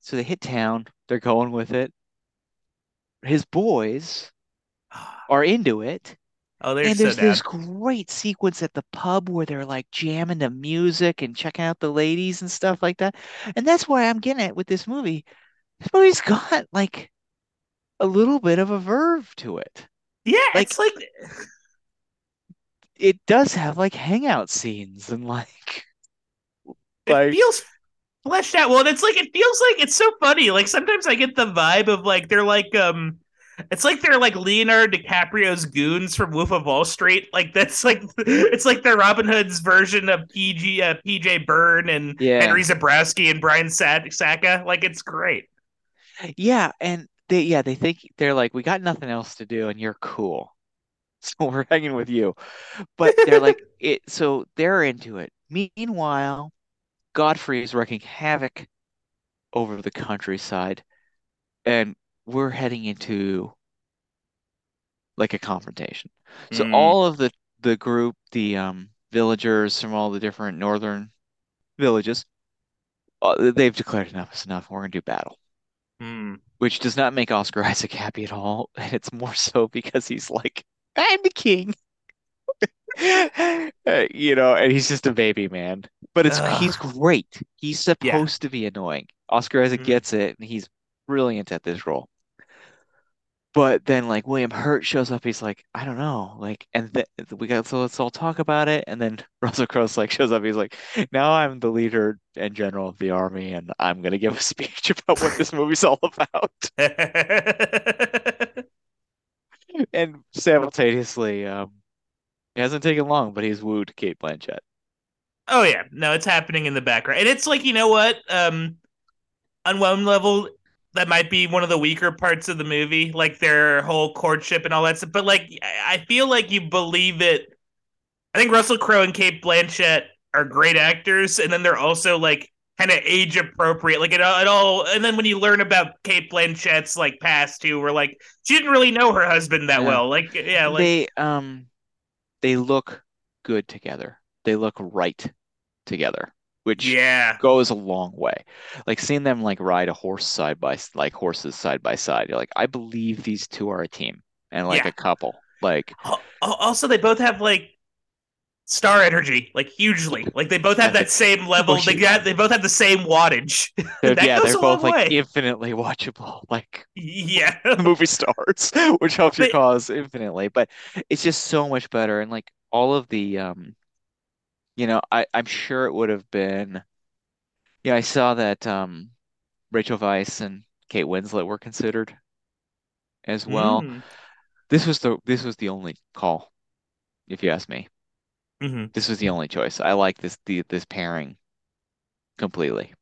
so they hit town, they're going with it. His boys ah. are into it. Oh, And so there's down. this great sequence at the pub where they're like jamming to music and checking out the ladies and stuff like that. And that's why I'm getting at with this movie. This movie's [LAUGHS] got like a little bit of a verve to it. Yeah, Like- it's like It does have like hangout scenes and like it like feels fleshed out. Well, it's like it feels like it's so funny. Like sometimes I get the vibe of like they're like um it's like they're like Leonardo DiCaprio's goons from Wolf of Wall Street. Like that's like it's like the Robin Hood's version of PG uh, PJ Byrne and Yeah. Henry Zebrowski and Brian Sa- Sacca. Like it's great. yeah, and they yeah, they think they're like, we got nothing else to do and you're cool. [LAUGHS] So we're hanging with you. But they're like [LAUGHS] it so they're into it. Meanwhile, Godfrey is wreaking havoc over the countryside, and we're heading into like a confrontation. So Mm. all of the the group, the um villagers from all the different northern villages, uh, they've declared enough is enough. We're gonna do battle, Hmm. which does not make Oscar [LAUGHS] Isaac happy at all, and it's more so because he's like, I'm the king. [LAUGHS] You know, and he's just a baby man. But it's Ugh. he's great. He's supposed to be annoying. Oscar Isaac Mhm. gets it, and he's brilliant at this role. But then, like William Hurt shows up, he's like, I don't know, like, and then we got so let's all talk about it. And then [LAUGHS] Russell Crowe's like shows up, he's like, now I'm the leader and general of the army, and I'm gonna give a [LAUGHS] speech about what this movie's all about. And simultaneously, um, it hasn't taken long, but he's wooed Cate Blanchett. Oh yeah, no, it's happening in the background, and it's like you know what? Um, on one level, that might be one of the weaker parts of the movie, like their whole courtship and all that stuff. But like, I feel like you believe it. I think Russell Crowe and Cate Blanchett are great actors, and then they're also like kind of age appropriate. Like it, all- it all, and then when you learn about Cate Blanchett's like past too, where like she didn't really know her husband that Yeah. well. Like yeah, like They um they look good together. They look right together, which yeah, goes a long way. Like seeing them like ride a horse side by like horses side by side. You're like, I believe these two are a team and like Yeah. a couple. Like Al- al- Also, they both have like star energy, like hugely. [LAUGHS] Like they both have that same level. They got they both have the same wattage. [LAUGHS] Yeah, they're both like way. infinitely watchable. [LAUGHS] Like yeah, the movie stars, which helps your cause infinitely. But it's just so much better. And like all of the um you know, I, I'm sure it would have been yeah, I saw that um Rachel Weisz and Kate Winslet were considered as well. Mm. This was the this was the only call, if you ask me. Mhm. This was the only choice. I like this the this pairing completely.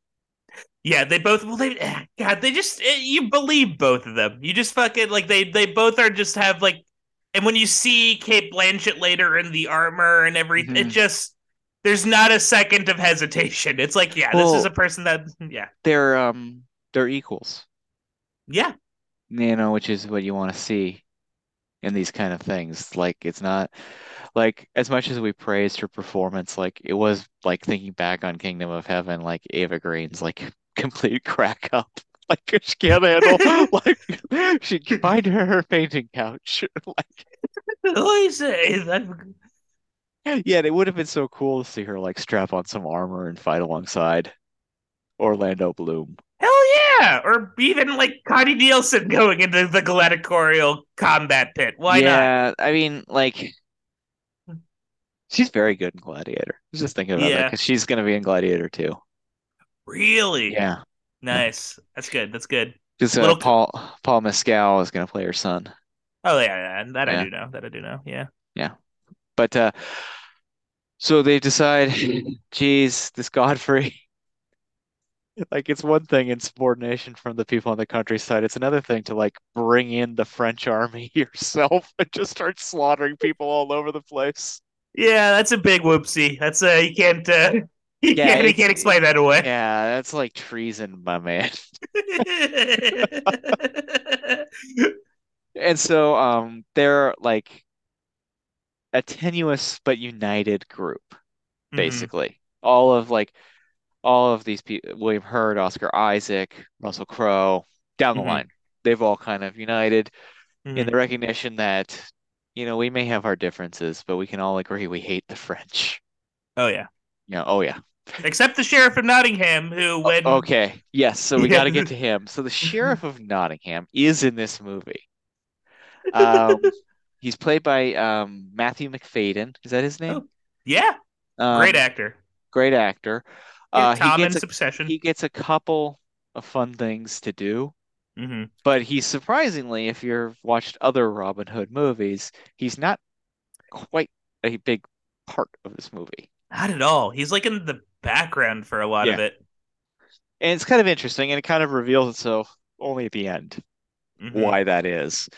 yeah. They both. Well, they [SIGHS] God. They just eh, you believe both of them. You just fucking like they they both are just have like. And when you see Cate Blanchett later in the armor and everything, it Mhm. just there's not a second of hesitation. It's like, yeah, this is a person that, [LAUGHS] yeah, They're um they're equals, yeah, you know, which is what you want to see in these kind of things. Like it's not like as much as we praised her performance, like it was like thinking back on Kingdom of Heaven, like Eva Green's like [LAUGHS] complete crack up. [LAUGHS] [LAUGHS] Like she can't handle like she find her her painting couch. Like I say that. Yeah, it would have been so cool to see her like strap on some armor and fight alongside Orlando Bloom. Hell yeah! Or even like Connie Nielsen going into the gladiatorial combat pit. Why not? yeah, I mean, like she's very good in Gladiator. I was just thinking about that because she's gonna be in Gladiator too. Really? Yeah, Nice. That's good. That's good. because uh, Little- Paul Paul Mescal is gonna play her son. Oh yeah, yeah. That I do know. That I do know. Yeah. Yeah, but uh, so they decide, geez, this Godfrey. [LAUGHS] Like it's one thing in subordination from the people on the countryside. It's another thing to like bring in the French army [LAUGHS] yourself and just start slaughtering people all over the place. Yeah, that's a big whoopsie. That's uh you can't uh [LAUGHS] you Yeah, can't you can't explain that away. Yeah, that's like treason, my man. [LAUGHS] [LAUGHS] And so um they're like a tenuous but united group, Mhm. basically. All of like all of these people, William Hurt, Oscar Isaac, Russell Crowe, down the Mhm. line, they've all kind of united in Mhm. the recognition that, you know, we may have our differences, but we can all agree we hate the French. Oh yeah. Yeah. oh yeah. Except the sheriff of Nottingham, who when Okay. Yes, so we got to get [LAUGHS] to him. So the Sheriff of Nottingham is in this movie. [LAUGHS] Um, he's played by um, Matthew Macfadyen. Is that his name? Oh, yeah, Um, great actor. great actor. Uh, he Tom in gets a, Succession. he gets a couple of fun things to do, hmm but he's surprisingly, if you've watched other Robin Hood movies, he's not quite a big part of this movie. Not at all. He's like in the background for a lot of it. And it's kind of interesting, and it kind of reveals itself only at the end. Mhm. why that is,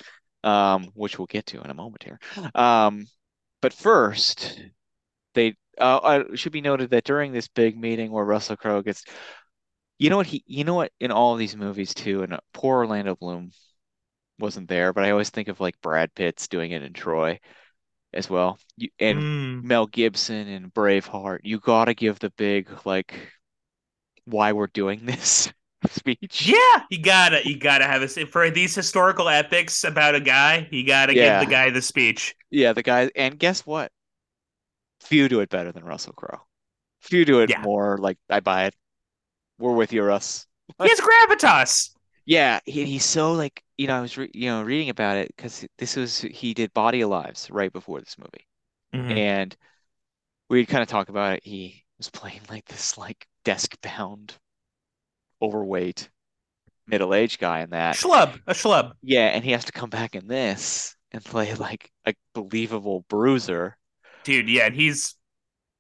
um, which we'll get to in a moment here. Um, but first, they uh, uh, it should be noted that during this big meeting where Russell Crowe gets, you know what he, you know what, in all of these movies too, and uh, poor Orlando Bloom wasn't there, but I always think of like Brad Pitt's doing it in Troy as well, you, and Mm. Mel Gibson and Braveheart. You gotta give the big like why we're doing [LAUGHS] this speech. Yeah, you gotta you gotta have a for these historical epics about a guy. You gotta Yeah. give the guy the speech. Yeah, the guy, and guess what? Few do it better than Russell Crowe. Few do it Yeah. more like I buy it. We're with you, Russ. He has gravitas. Yeah, he, he's so like you know I was re you know reading about it because this was he did Body of Lies right before this movie, Mhm. and we'd kind of talk about it. He was playing like this like desk bound, overweight, middle aged guy in that. Schlub, a schlub. Yeah, and he has to come back in this and play like a believable bruiser. Dude, yeah, and he's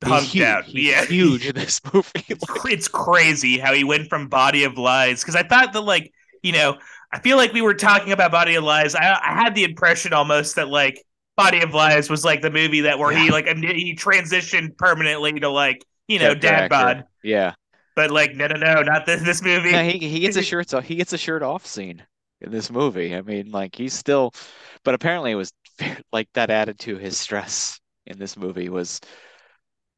He's huge. out. Yeah. huge in [LAUGHS] this movie. It's, it's crazy how he went from Body of Lies because I thought that like you know I feel like we were talking about Body of Lies. I, I had the impression almost that like Body of Lies was like the movie that where he like he transitioned permanently to like you know dad bod, Yeah. but like no no no not this this movie. No, he he gets a [LAUGHS] shirt off. He gets a shirt off scene in this movie. I mean, like he's still, but apparently it was [LAUGHS] like that added to his stress in this movie was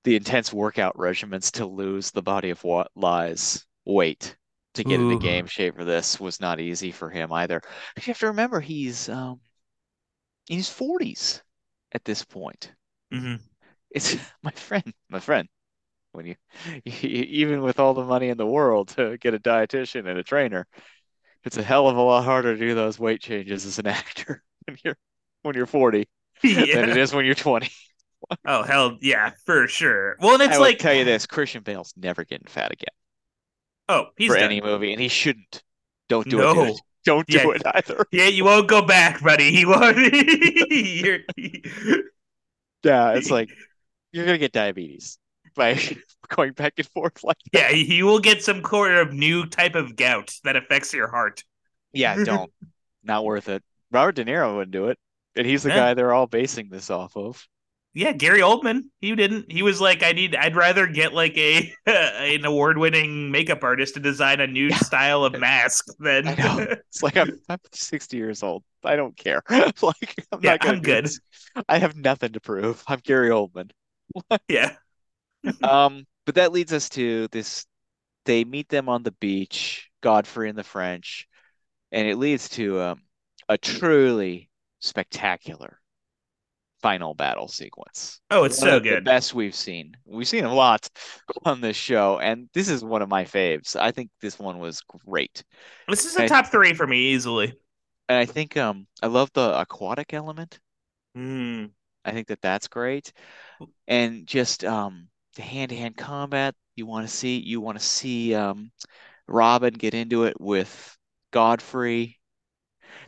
the intense workout regimens to lose the body of what lies weight to get into game shape for this was not easy for him either. You have to remember he's um in his 40s at this point. Mhm. It's [LAUGHS] my friend, my friend. When you, [LAUGHS] even with all the money in the world to get a dietitian and a trainer, it's a hell of a lot harder to do those weight changes as an [LAUGHS] actor when you're when you're 40 than it is when you're 20. Oh hell yeah, for sure. Well, and it's I like tell you this, Christian Bale's never getting fat again Oh, he's for done. any movie, and he shouldn't. Don't do it, dude. Don't do Yeah. it either. [LAUGHS] Yeah, you won't go back, buddy. He won't. [LAUGHS] [LAUGHS] Yeah, it's like you're gonna get diabetes by going back and forth like that. yeah, you will get some sort of new type of gout that affects your heart. Yeah, don't. Not worth it. Robert De Niro wouldn't do it. And he's the Yeah. guy they're all basing this off of. Yeah, Gary Oldman. He didn't. He was like, I need. I'd rather get like a [LAUGHS] an award winning makeup artist to design a new Yeah. style of mask than. I know. It's like I'm I'm 60 years old. I don't care. [LAUGHS] Like I'm Yeah, not gonna I'm good. this. I have nothing to prove. I'm Gary Oldman. [LAUGHS] yeah. Um, but that leads us to this. They meet them on the beach, Godfrey and the French, and it leads to um, a truly spectacular final battle sequence. Oh, it's One so of the best we've seen. We've seen a lot [LAUGHS] on this show, and this is one of my faves. I think this one was great. This is a top three for me easily. And I think um I love the aquatic element. Mm. I think that that's great. And just um the hand-to-hand combat, you want to see you want to see um Robin get into it with Godfrey.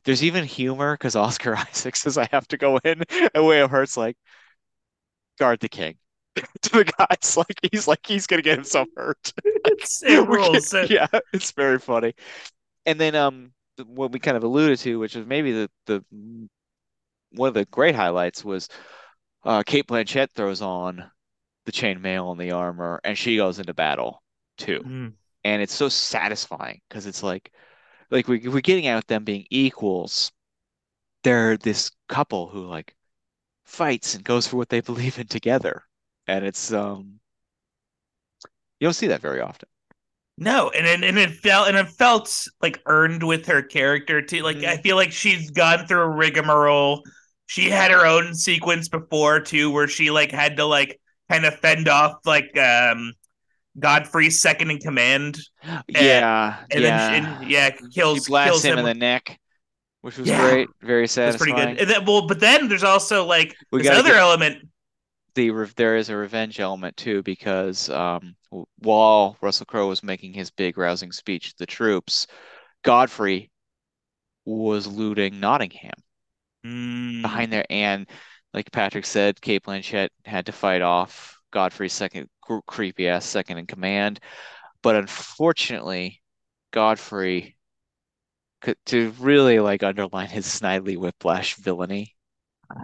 There's even humor because Oscar [LAUGHS] Isaac says I have to go in, and William Hurt's like guard the king. [LAUGHS] To the guys, [LAUGHS] like he's like he's gonna get himself hurt. It's, it rules. can- yeah, it's very funny. And then um what we kind of alluded to, which was maybe the the one of the great highlights was uh Cate Blanchett throws on the chainmail and the armor and she goes into battle too. Mm. And it's so satisfying because it's like like we we're getting at them being equals. They're this couple who like fights and goes for what they [LAUGHS] believe in together. And it's um You don't see that very often. No, and and, and it felt and it felt like earned with her character too. Like Mhm. I feel like she's gone through a rigmarole. She had her own sequence before too, where she like had to like kind of fend off like um Godfrey's second in command, Yeah, and yeah. then and, yeah kills she blasts kills him, him. in the neck, which was Yeah. great, very That's satisfying. pretty good. And then, well, but then there's also like We this other element. the re- there is a revenge element too because um, while Russell Crowe was making his big rousing speech to the troops, Godfrey was looting Nottingham Mm, behind there, and like Patrick said, Cate Blanchett had to fight off Godfrey's second cr- creepy ass second in command, but unfortunately, Godfrey could, to really like underline his Snidely Whiplash villainy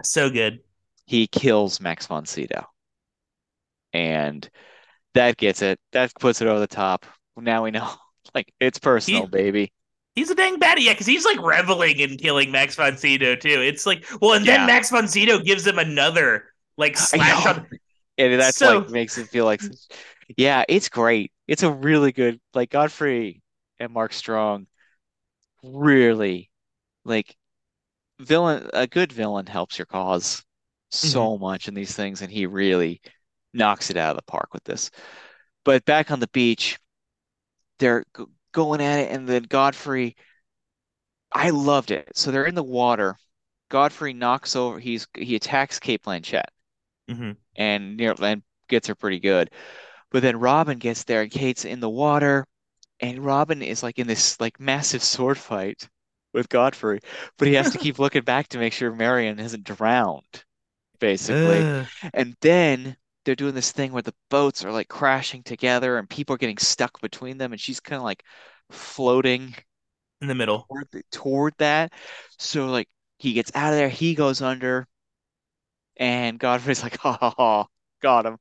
so good. he kills Max von Sydow. And that gets it. That puts it over the top. Now we know. [LAUGHS] Like it's personal, He- baby. He's a dang baddie, yeah, because he's like reveling in killing Max von Sydow too. It's like, well, and Yeah. then Max von Sydow gives him another like slash on. And that's So- like makes it feel like yeah, it's great. It's a really good like Godfrey and Mark Strong really like villain a good villain helps your cause so much in these things and he really knocks it out of the park with this. But back on the beach, they're g- going at it and then Godfrey I loved it. So they're in the water. Godfrey knocks over he's he attacks Cate Blanchett Mhm. And near and gets her pretty good. But then Robin gets there and Cate's in the water and Robin is like in this like massive sword fight with Godfrey, but he has to keep [LAUGHS] looking back to make sure Marion hasn't drowned, basically. Ugh. And then they're doing this thing where the boats are like crashing together and people are getting stuck between them and she's kind of like floating in the middle. toward, toward that. So like he gets out of there, he goes under, and Godfrey's [LAUGHS] like, ha ha ha, got him.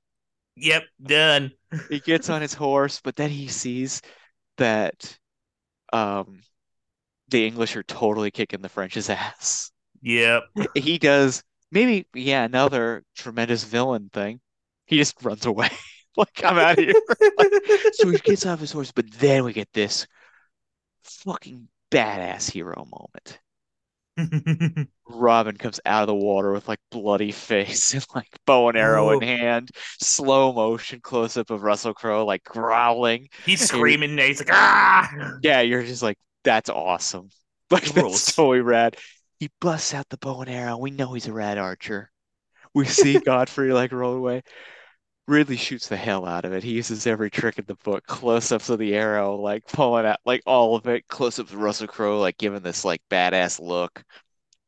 Yep, done. He gets on his horse, but then he sees that um the English are totally kicking the French's [LAUGHS] ass. Yep. He does maybe, yeah, another tremendous villain thing. He just runs away. [LAUGHS] Like, I'm out of here. So he gets off his horse, but then we get this fucking badass hero moment. [LAUGHS] Robin comes out of the water with like bloody face and like bow and arrow in hand, slow motion close up of Russell Crowe like growling. He's screaming. and He's like, ah. Yeah, you're just like, that's awesome. [LAUGHS] Like Rules. that's totally rad. He busts out the bow and arrow. We know he's a rad archer. We see [LAUGHS] Godfrey like roll away. Ridley shoots the hell out of it. He uses every trick in the book. Close-ups of the arrow, like pulling out like all of it. Close-ups of Russell Crowe, like giving this like badass look.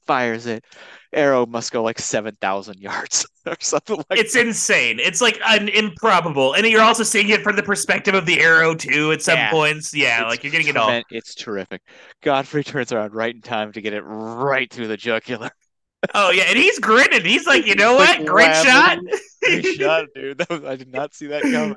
Fires it. Arrow must go like seven thousand [LAUGHS] yards [LAUGHS] or something like It's that. insane. It's like an improbable, and you're also seeing it from the perspective of the arrow too. At some Yeah. points, yeah, It's like you're getting it all. It's terrific. Godfrey turns around right in time to get it right through the jugular. Oh yeah, and he's grinning. He's like, you know Like what? Great shot. [LAUGHS] Great shot, dude. That was, I did not see that coming.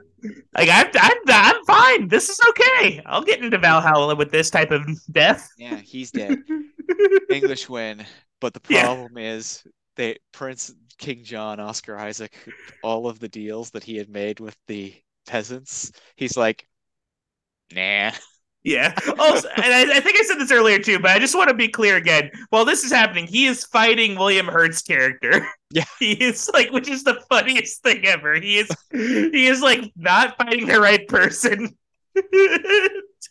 Like I'm, I'm, I'm fine. This is okay. I'll get into Valhalla with this type of death. Yeah, he's dead. [LAUGHS] English win, but the Yeah. problem is they Prince King John, Oscar Isaac, all of the deals that he had made with the peasants, he's like, nah. Yeah. Also, and I, I think I said this earlier too, but I just want to be clear again. While this is happening, he is fighting William Hurt's character. Yeah. [LAUGHS] He is like, which is the funniest thing ever. He is, he is like not fighting the right person. [LAUGHS]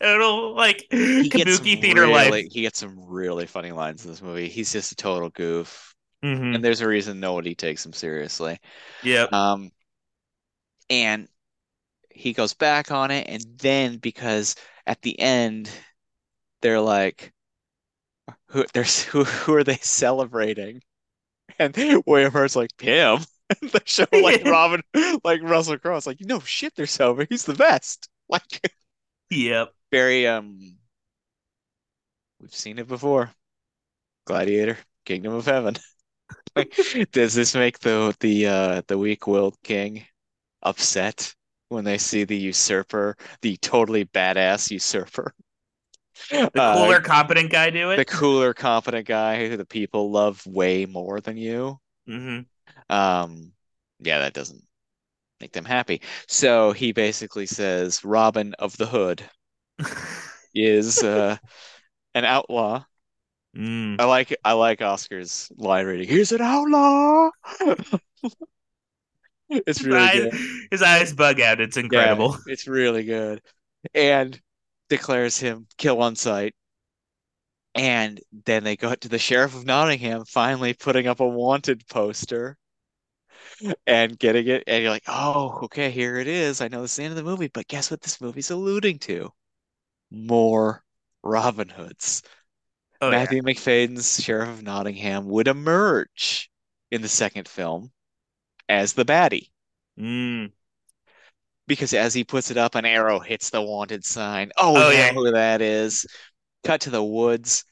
Total like He kabuki theater really, life. he gets some really funny lines in this movie. He's just a total goof, Mhm. and there's a reason nobody takes him seriously. Yeah. Um, and he goes back on it, and then because at the end they're like, who there's [LAUGHS] who who are they celebrating? [LAUGHS] And William Hurt's like him. [LAUGHS] And they show like Robin, like Russell Crowe. Like, no shit, they're celebrating. He's the best. Like Yep. very um, we've seen it before. Gladiator, Kingdom of Heaven. Like, does this make the the uh the weak-willed king upset when they see the usurper, the totally badass usurper? The Uh, cooler, competent guy do it. the cooler, competent guy who the people love way more than you. hmm Um, yeah, that doesn't make them happy. So he basically says Robin of the Hood [LAUGHS] is uh, an outlaw. Mm. I like I like Oscar's line reading. He's an outlaw. [LAUGHS] [LAUGHS] It's His really eyes, good. his eyes bug out. It's Yeah, incredible. [LAUGHS] it's really good. And declares him kill on sight. And then they go to the Sheriff of Nottingham finally putting up a wanted poster and getting it. And you're like, oh, okay, here it is. I know this is the end of the movie, but guess what this movie's alluding to? More Robin Hoods. Oh, yeah. Matthew Macfadyen's Sheriff of Nottingham would emerge in the second film as the baddie. Mm. Because as he puts it up, an arrow hits the wanted sign. Oh, Oh, yeah. who that is. Cut to the woods.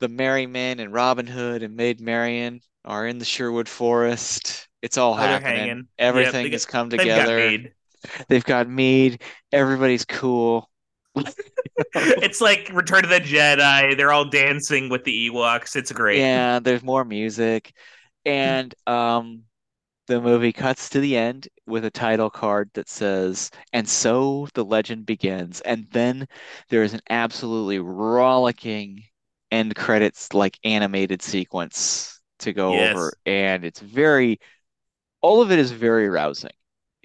The Merry Men and Robin Hood and Maid Marian are in the Sherwood Forest. It's all Oh, happening. hanging. Yep, Everything has got- come They've got together. They've got mead. Everybody's cool. [LAUGHS] It's like Return of the Jedi. They're all dancing with the Ewoks. It's great. Yeah, there's more music. And um the movie cuts to the end with a title card that says, and so the legend begins. And then there is an absolutely rollicking end credits like animated sequence to go Yes. over. And it's very all of it is very rousing.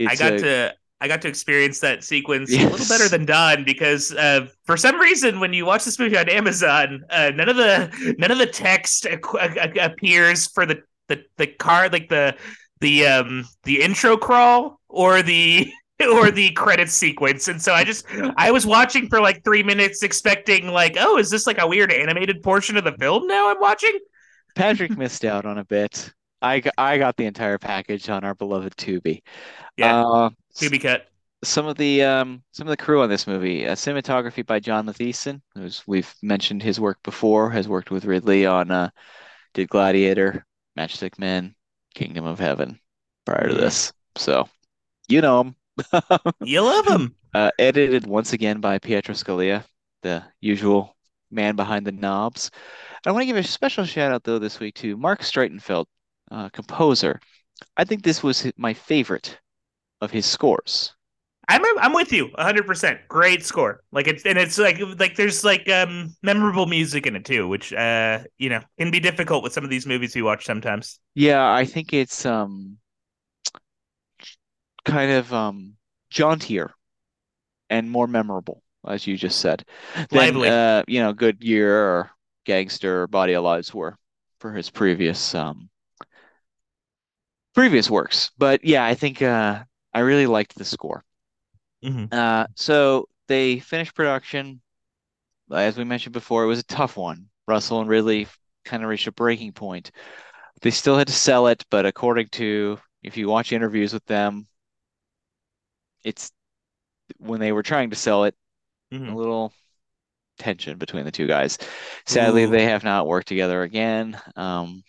I got a- to I got to experience that sequence a little better than Don because uh, for some reason when you watch this movie on Amazon, uh, none of the none of the text ac- appears for the the the card like the the um the intro crawl or the [LAUGHS] or the credits sequence and so i just i was watching for like three minutes expecting like oh is this like a weird animated portion of the film now i'm watching Patrick missed out on a bit. I got, I got the entire package on our beloved Tubi. yeah Uh, to be cut some of the um some of the crew on this movie, uh, cinematography by John Mathieson, who's we've mentioned his work before, has worked with Ridley on uh did Gladiator, Matchstick Men, Kingdom of Heaven prior to this. So you know him. [LAUGHS] you love him Uh, edited once again by Pietro Scalia, the usual man behind the knobs. I want to give a special shout out though this week to Marc Streitenfeld, uh, composer. I think this was my favorite of his scores. I'm I'm with you 100%. Great score. Like it's and it's like like there's like um memorable music in it too, which uh you know, can be difficult with some of these movies we watch sometimes. Yeah, I think it's um kind of um jauntier and more memorable, as you just said, than Lively. uh, you know, Goodyear or Gangster or Body of Lies were for his previous um previous works. But yeah, I think uh I really liked the score. Mhm. Uh so they finished production. As we mentioned before, it was a tough one. Russell and Ridley kind of reached a breaking point. They still had to sell it, but according to if you watch interviews with them, it's when they were trying to sell it, a Mhm. little tension between the two guys. Sadly, Ooh. they have not worked together again. Um,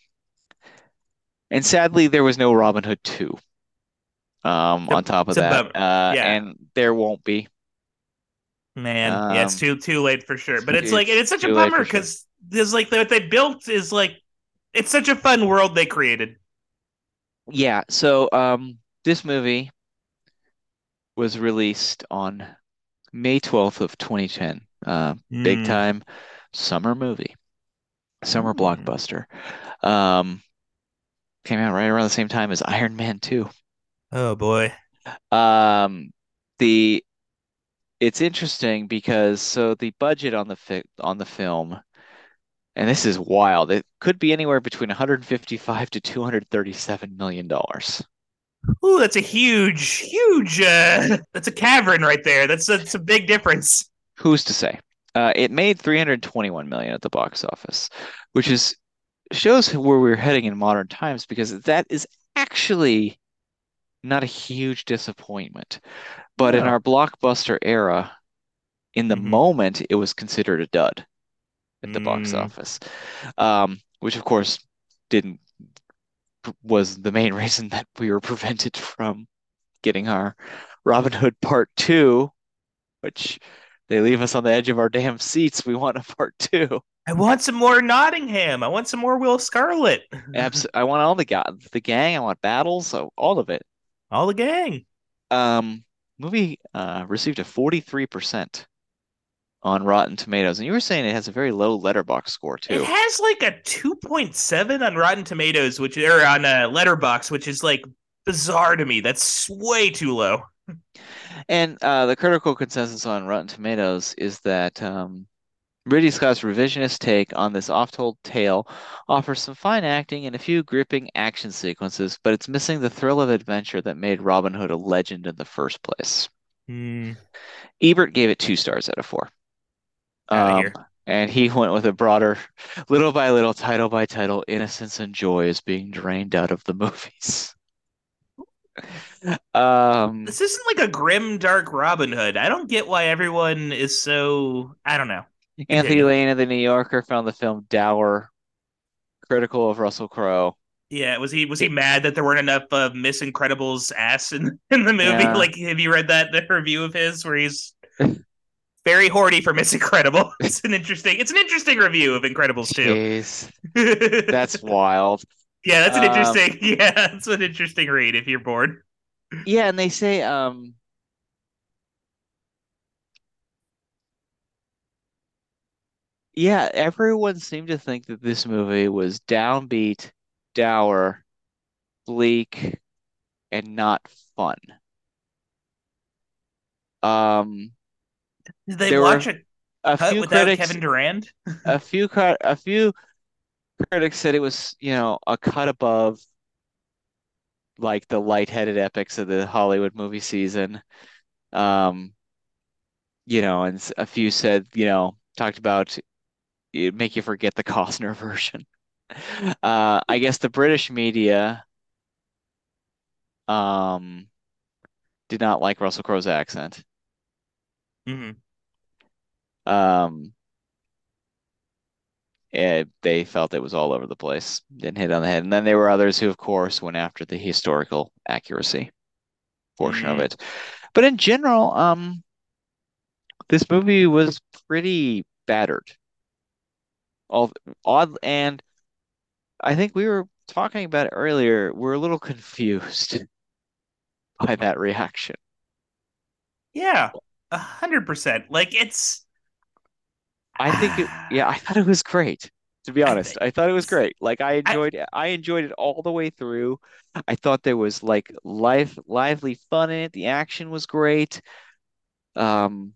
and sadly, there was no Robin Hood 2. Um, on top of that, uh, Yeah. and there won't be. Man, yeah, it's Um, too too late for sure. But it's it's like it's such a bummer for sure. because there's like what they built is like it's such a fun world they created. Yeah, so um, this movie was released on May 12th of 2010. Uh, big Mm. time summer movie, summer Mm. blockbuster. Um, came out right around the same time as Iron Man 2. Oh boy. Um, the it's interesting because so the budget on the fi on the film, and this is wild. It could be anywhere between 155 to 237 million dollars. Ooh, that's a huge, huge uh that's a cavern right there. That's that's a big difference. Who's to say? Uh, it made 321 million at the box office, which is shows where we're heading in modern times because that is actually not a huge disappointment. But in our blockbuster era, in the Mhm. moment, it was considered a dud at the box Mm. office, um, which of course didn't was the main [LAUGHS] reason that we were prevented from getting our Robin Hood Part Two, which they leave us on the edge of our damn seats. We want a part two. I want some more Nottingham. I want some more Will Scarlet. Abs I want all the ga the gang. I want battles. So all of it. All the gang. Um, movie uh, received a 43% on Rotten Tomatoes, and you were saying it has a very low Letterboxd score too. It has like a 2.7 on Rotten Tomatoes, which or on a Letterboxd, which is like bizarre to me. That's way too low. And uh, the critical consensus on Rotten Tomatoes is that um, Ridley Scott's revisionist take on this oft-told tale offers some fine acting and a few gripping action sequences, but it's missing the thrill of adventure that made Robin Hood a legend in the first place. Hmm. Ebert gave it two stars out of four. Outta Um, here. and he went with a broader, little by little, title by title, innocence and joy is being drained out of the movies. [LAUGHS] Um, This isn't like a grim, dark Robin Hood. I don't get why everyone is so. I don't know. Anthony Continue. Lane of the New Yorker found the film dour, critical of Russell Crowe. Yeah, was he was he mad that there weren't enough of Miss Incredible's ass in [LAUGHS] in the movie? Yeah. Like, have you read that the review of his where he's [LAUGHS] very horny for Miss Incredible? [LAUGHS] It's an interesting. It's an interesting review of Incredibles too. That's wild. yeah, that's an um, interesting. Yeah, that's an interesting read if you're bored. Yeah, and they say um yeah, everyone seemed to think that this movie was downbeat, dour, bleak, and not fun. Um, Did they watch were a few without critics, Kevin Durand? [LAUGHS] a few cut, a few critics said it was, you know, a cut above like the lightheaded epics of the Hollywood movie season. Um, you know, and a few said, you know, talked about it make you forget the [LAUGHS] Costner version. Uh, I guess the British media um did not like Russell Crowe's accent. Mhm. Um, and they felt it was all over the place, didn't hit on the head. And then there were others who, of course, went after the historical accuracy portion of Mhm. it. But in general, um, this movie was pretty battered. All odd, and I think we were talking about it earlier. We're a little confused [LAUGHS] by that reaction. Yeah, a hundred percent. Like it's. I think it, yeah, I thought it was great. To be honest, think I thought it was great. Like I enjoyed it. I enjoyed it all the way through. I thought there was like life, lively fun in it. The action was great. Um,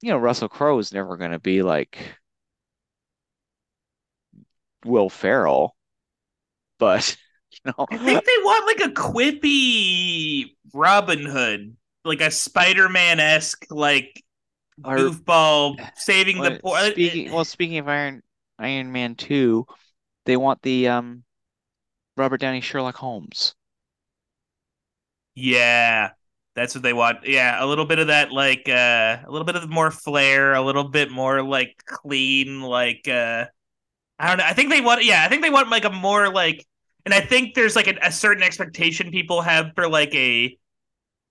you know, Russell Crowe is never going to be like Will Ferrell, but [LAUGHS] you know, I think they want like a quippy Robin Hood, like a Spider-Man esque, like Or- goofball [SIGHS] saving the poor. uh, speaking well, speaking of Iron Iron Man 2, they want the um Robert Downey Sherlock Holmes. Yeah, that's what they want. Yeah, a little bit of that, like uh, a little bit of more flair, a little bit more like clean, like uh, I don't know. I think they want. Yeah, I think they want like a more like, and I think there's like a, a certain expectation people have for like a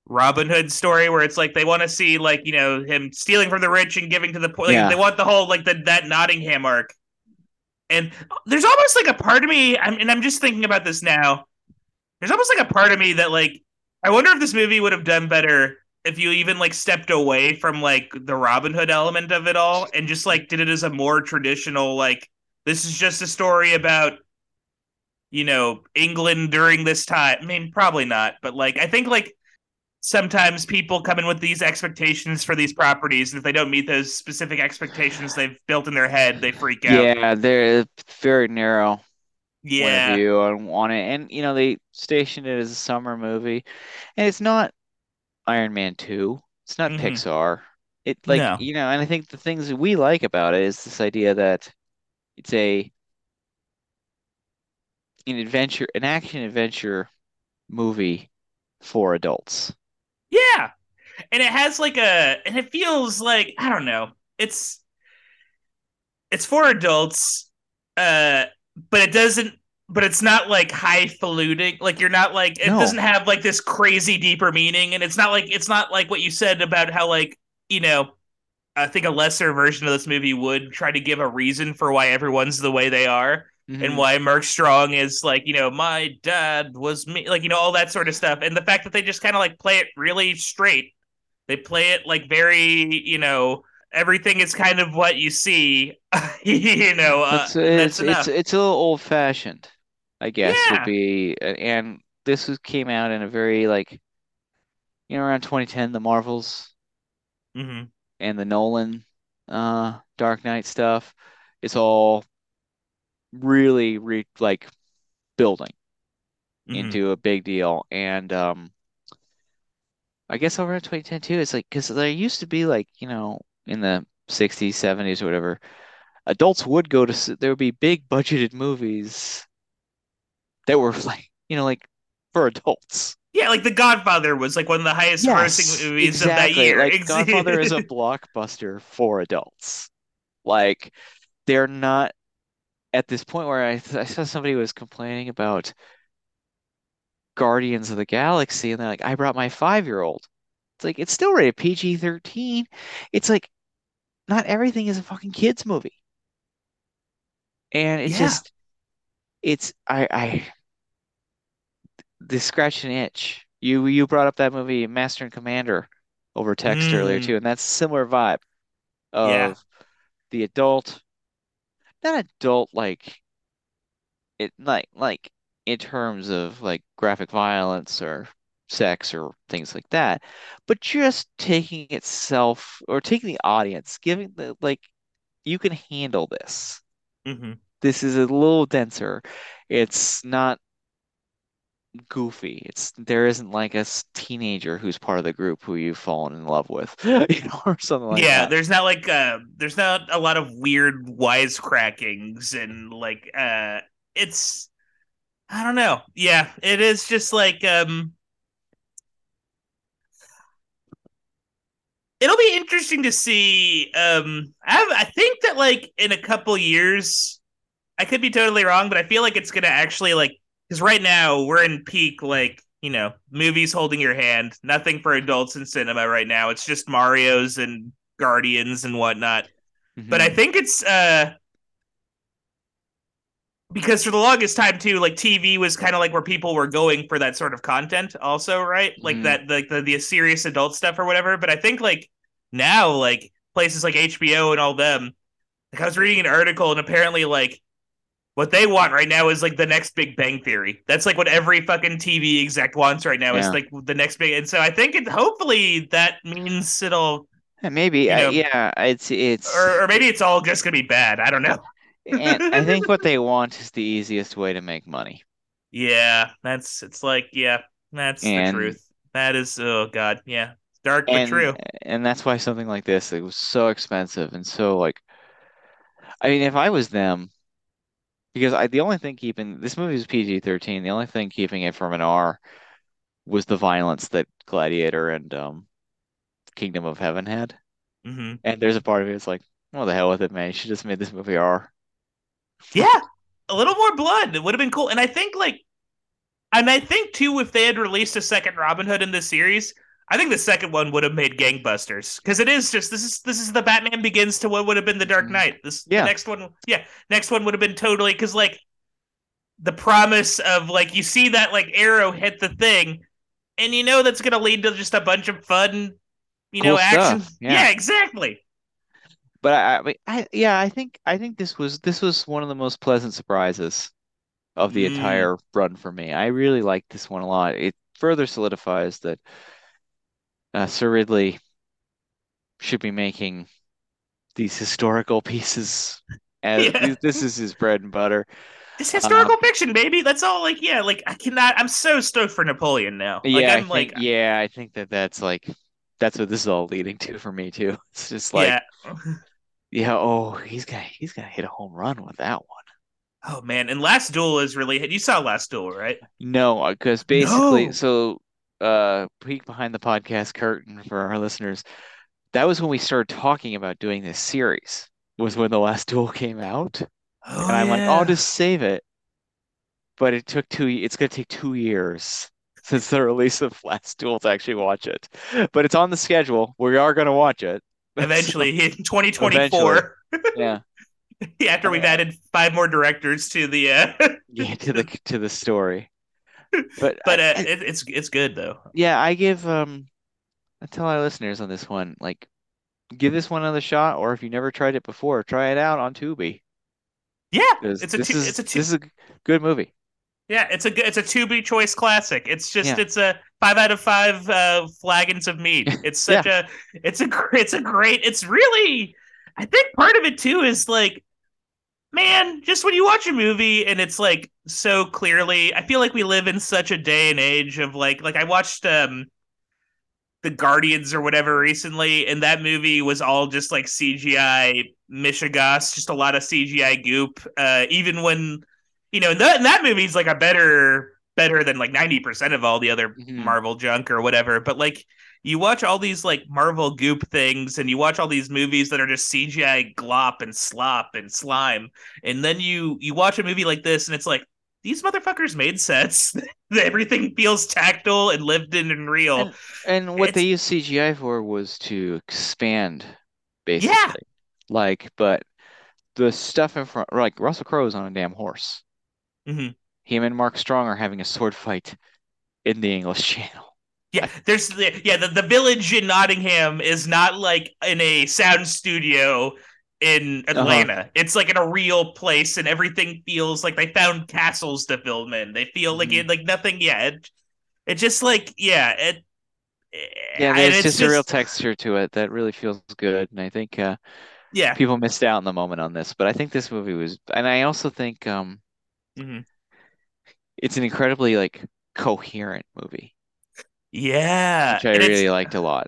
Robin Hood story where it's like they want to see like you know him stealing from the rich and giving to the poor. Like, Yeah. They want the whole like the that Nottingham arc. And there's almost like a part of me, I'm, and I'm just thinking about this now. There's almost like a part of me that like I wonder if this movie would have done better if you even like stepped away from like the Robin Hood element of it all and just like did it as a more traditional like this is just a story about you know England during this time. I mean, probably not, but like I think like sometimes people come in with these expectations for these properties and if they don't meet those specific expectations they've built in their head, they freak out. Yeah, they're very narrow. Yeah. view on, on it. And, you know, they stationed it as a summer movie. And it's not Iron Man 2. It's not Mhm. Pixar. It like, No. you know, and I think the things that we like about it is this idea that it's a an adventure, an action adventure movie for adults. Yeah. And it has like a and it feels like I don't know. It's it's for adults uh but it doesn't but it's not like highfalutin like you're not like it No. doesn't have like this crazy deeper meaning and it's not like it's not like what you said about how like you know I think a lesser version of this movie would try to give a reason for why everyone's the way they are Mhm. and why Mark Strong is like, you know, my dad was me, like, you know, all that sort of stuff. And the fact that they just kind of like play it really straight. They play it like very, you know, everything is kind of what you see, [LAUGHS] you know, uh, It's and it's it's it's a little old fashioned, I guess would be. And this was came out in a very like, you know, around 2010, the Marvels hmm and the Nolan, uh, Dark Knight stuff. It's all really re like building hmm into a big deal. And um, I guess around 2010 too, it's like because there used to be like you know in the 60s, 70s, or whatever, adults would go to there would be big budgeted movies that were [LAUGHS] like you know like for adults. Yeah, like The Godfather was like one of the highest Yes, grossing movies of that year. Like [LAUGHS] Godfather is a blockbuster for adults. Like they're not at this point where I, I saw somebody was complaining about Guardians of the Galaxy and they're like, I brought my five-year-old. It's like it's still rated PG-13. It's like not everything is a fucking kids movie. And it's Yeah. just it's I I the scratch an itch. You you brought up that movie Master and Commander over text earlier Mm. too, and that's a similar vibe of Yeah. the adult, not adult like it like like in terms of like graphic violence or sex or things like that, but just taking itself or taking the audience, giving the like you can handle this. hmm This is a little denser. It's not goofy. It's there isn't like a teenager who's part of the group who you've fallen in love with, [LAUGHS] you know, or something like yeah, that. there's not like uh there's not a lot of weird wisecrackings and like uh it's I don't know. Yeah, it is just like um it'll be interesting to see um I have, I think that like in a couple years I could be totally wrong, but I feel like it's going to actually like cuz right now we're in peak like you know, movies holding your hand, nothing for adults in cinema right now. It's just Mario's and Guardians and whatnot. But I think it's uh because for the longest time too, like TV was kind of like where people were going for that sort of content, also, right? Like Mhm. that, like the, the serious adult stuff or whatever. But I think like now, like places like HBO and all them, like I was reading an article and apparently like what they want right now is like the next Big Bang Theory. That's like what every fucking TV exec wants right now is like the next big. And so I think it hopefully that means it'll, Yeah, maybe, you know, yeah, it's it's, or, or maybe it's all just gonna be bad. I don't know. and I think what [LAUGHS] they want is the easiest way to make money. Yeah, that's it's like yeah, that's And- the truth. That is oh god, yeah, dark but And true. and that's why something like this, it was so expensive and so like, I mean, if I was them, because I the only thing keeping this movie is PG-13, the only thing keeping it from an R was the violence that Gladiator and um Kingdom of Heaven had. hmm And there's a part of me that's like, what the hell with it, man? She just made this movie R. Yeah, a little more blood it would have been cool. And I think like, and I think too, if they had released a second Robin Hood in this series, I think the second one would have made gangbusters because it is just this is this is the Batman Begins to what would have been the Dark Mhm. Knight. This Yeah. the next one, yeah, next one would have been totally because like the promise of like you see that like arrow hit the thing, and you know that's gonna lead to just a bunch of fun, you know, Cool action. yeah. yeah, exactly. But I, I, I yeah, I think I think this was this was one of the most pleasant surprises of the Mm. entire run for me. I really liked this one a lot. It further solidifies that uh, Sir Ridley should be making these historical pieces as [LAUGHS] Yeah. this, is his bread and butter. It's historical fiction, baby. That's all. Like, yeah, like I cannot. I'm so stoked for Napoleon now. Like, Yeah, I'm think like, yeah, I think that that's like that's what this is all leading to for me too. [LAUGHS] It's just like yeah. yeah, oh, he's gonna he's gonna hit a home run with that one. Oh man, and Last Duel is really. Hit. You saw Last Duel, right? No, because basically, No. so uh, peek behind the podcast curtain for our listeners. That was when we started talking about doing this series. Was when the last duel came out, Oh, and I'm like, yeah. I'll just save it. But it took two. It's gonna take two years [LAUGHS] since the release of Last Duel to actually watch it. But it's on the schedule. We are gonna watch it [LAUGHS] eventually in 2024. [LAUGHS] yeah. After we've Yeah. added five more directors to the, uh, Yeah, to the to the story. [LAUGHS] But but I- uh, it, it's it's good though. yeah, I give um I tell our listeners on this one, like give this one another shot, or if you never tried it before, try it out on Tubi. Yeah, it's a two, is it's a two, is a good movie. yeah, it's a good- it's a Tubi choice classic. It's just Yeah. it's a five out of five uh, flagons of meat. [LAUGHS] It's such a it's a it's a great. It's really I think part of it too is like man, just when you watch a movie and it's like so clearly, I feel like we live in such a day and age of like, like I watched um the Guardians or whatever recently, and that movie was all just like CGI mishigas, just a lot of CGI goop. Uh, even when you know that that movie's like a better better than like ninety percent of all the other Mhm. Marvel junk or whatever, but like. You watch all these like Marvel goop things, and you watch all these movies that are just CGI glop and slop and slime, and then you you watch a movie like this and it's like these motherfuckers made sets [LAUGHS] everything feels tactile and lived in and real And- And what they It's- used CGI for was to expand, basically. Yeah. Like, but the stuff in front, like Russell Crowe's on a damn horse. Mhm. Him and Mark Strong are having a sword fight in the English [LAUGHS] Channel. yeah there's the yeah the, the village in nottingham is not like in a sound studio in Uh-huh. atlanta it's like in a real place and everything feels like they found castles to film in they feel like Mhm. it like nothing yeah it, it just like yeah it Yeah, and there's it's just a real texture to it that really feels good. And I think uh, yeah people missed out in the moment on this, but I think this movie was, and I also think um, Mhm. It's an incredibly like coherent movie, yeah which I and really liked a lot.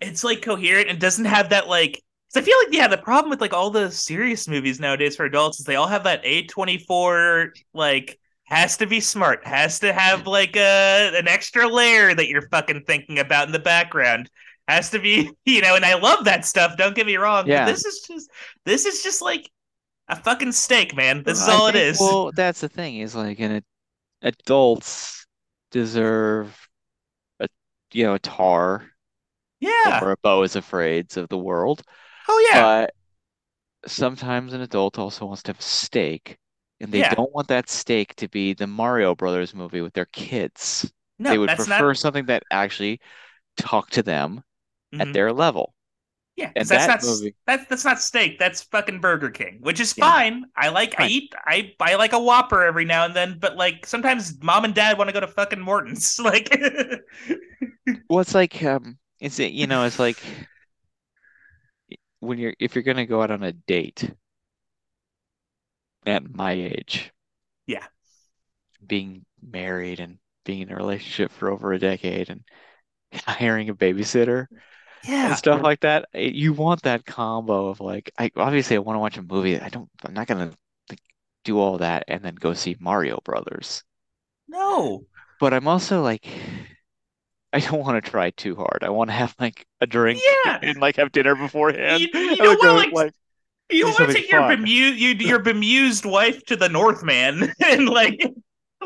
it's like coherent and doesn't have that like 'cause I feel like yeah the problem with like all the serious movies nowadays for adults is they all have that A24 like has to be smart has to have like a an extra layer that you're fucking thinking about in the background has to be [LAUGHS] you know and I love that stuff don't get me wrong Yeah. but this is just this is just like a fucking steak man this is I all it think- is Well, that's the thing is like, an adults deserve a you know a Tár yeah or a Beau is Afraid of the world, oh yeah but sometimes an adult also wants to have a steak, and they Yeah. don't want that steak to be the Mario Brothers movie with their kids. no They would prefer not something that actually talked to them at Mhm. their level. Yeah, that's that not that's that's not steak. That's fucking Burger King, which is Yeah. fine. I like I eat I I like a Whopper every now and then, but like sometimes mom and dad want to go to fucking Morton's. [LAUGHS] Like, [LAUGHS] Well, it's like um, it's you know, it's like when you're if you're gonna go out on a date at my age, Yeah. being married and being in a relationship for over a decade and [LAUGHS] hiring a babysitter yeah, and stuff like that, it- you want that combo of like, I obviously I want to watch a movie. I don't, I'm not gonna like, do all that and then go see Mario Brothers. no, But I'm also like, I don't want to try too hard. I want to have like a drink Yeah. [LAUGHS] and like have dinner beforehand. You- you [LAUGHS] don't go, wanna, like, you want to take your bemused you, your bemused wife to the Northman [LAUGHS] and like.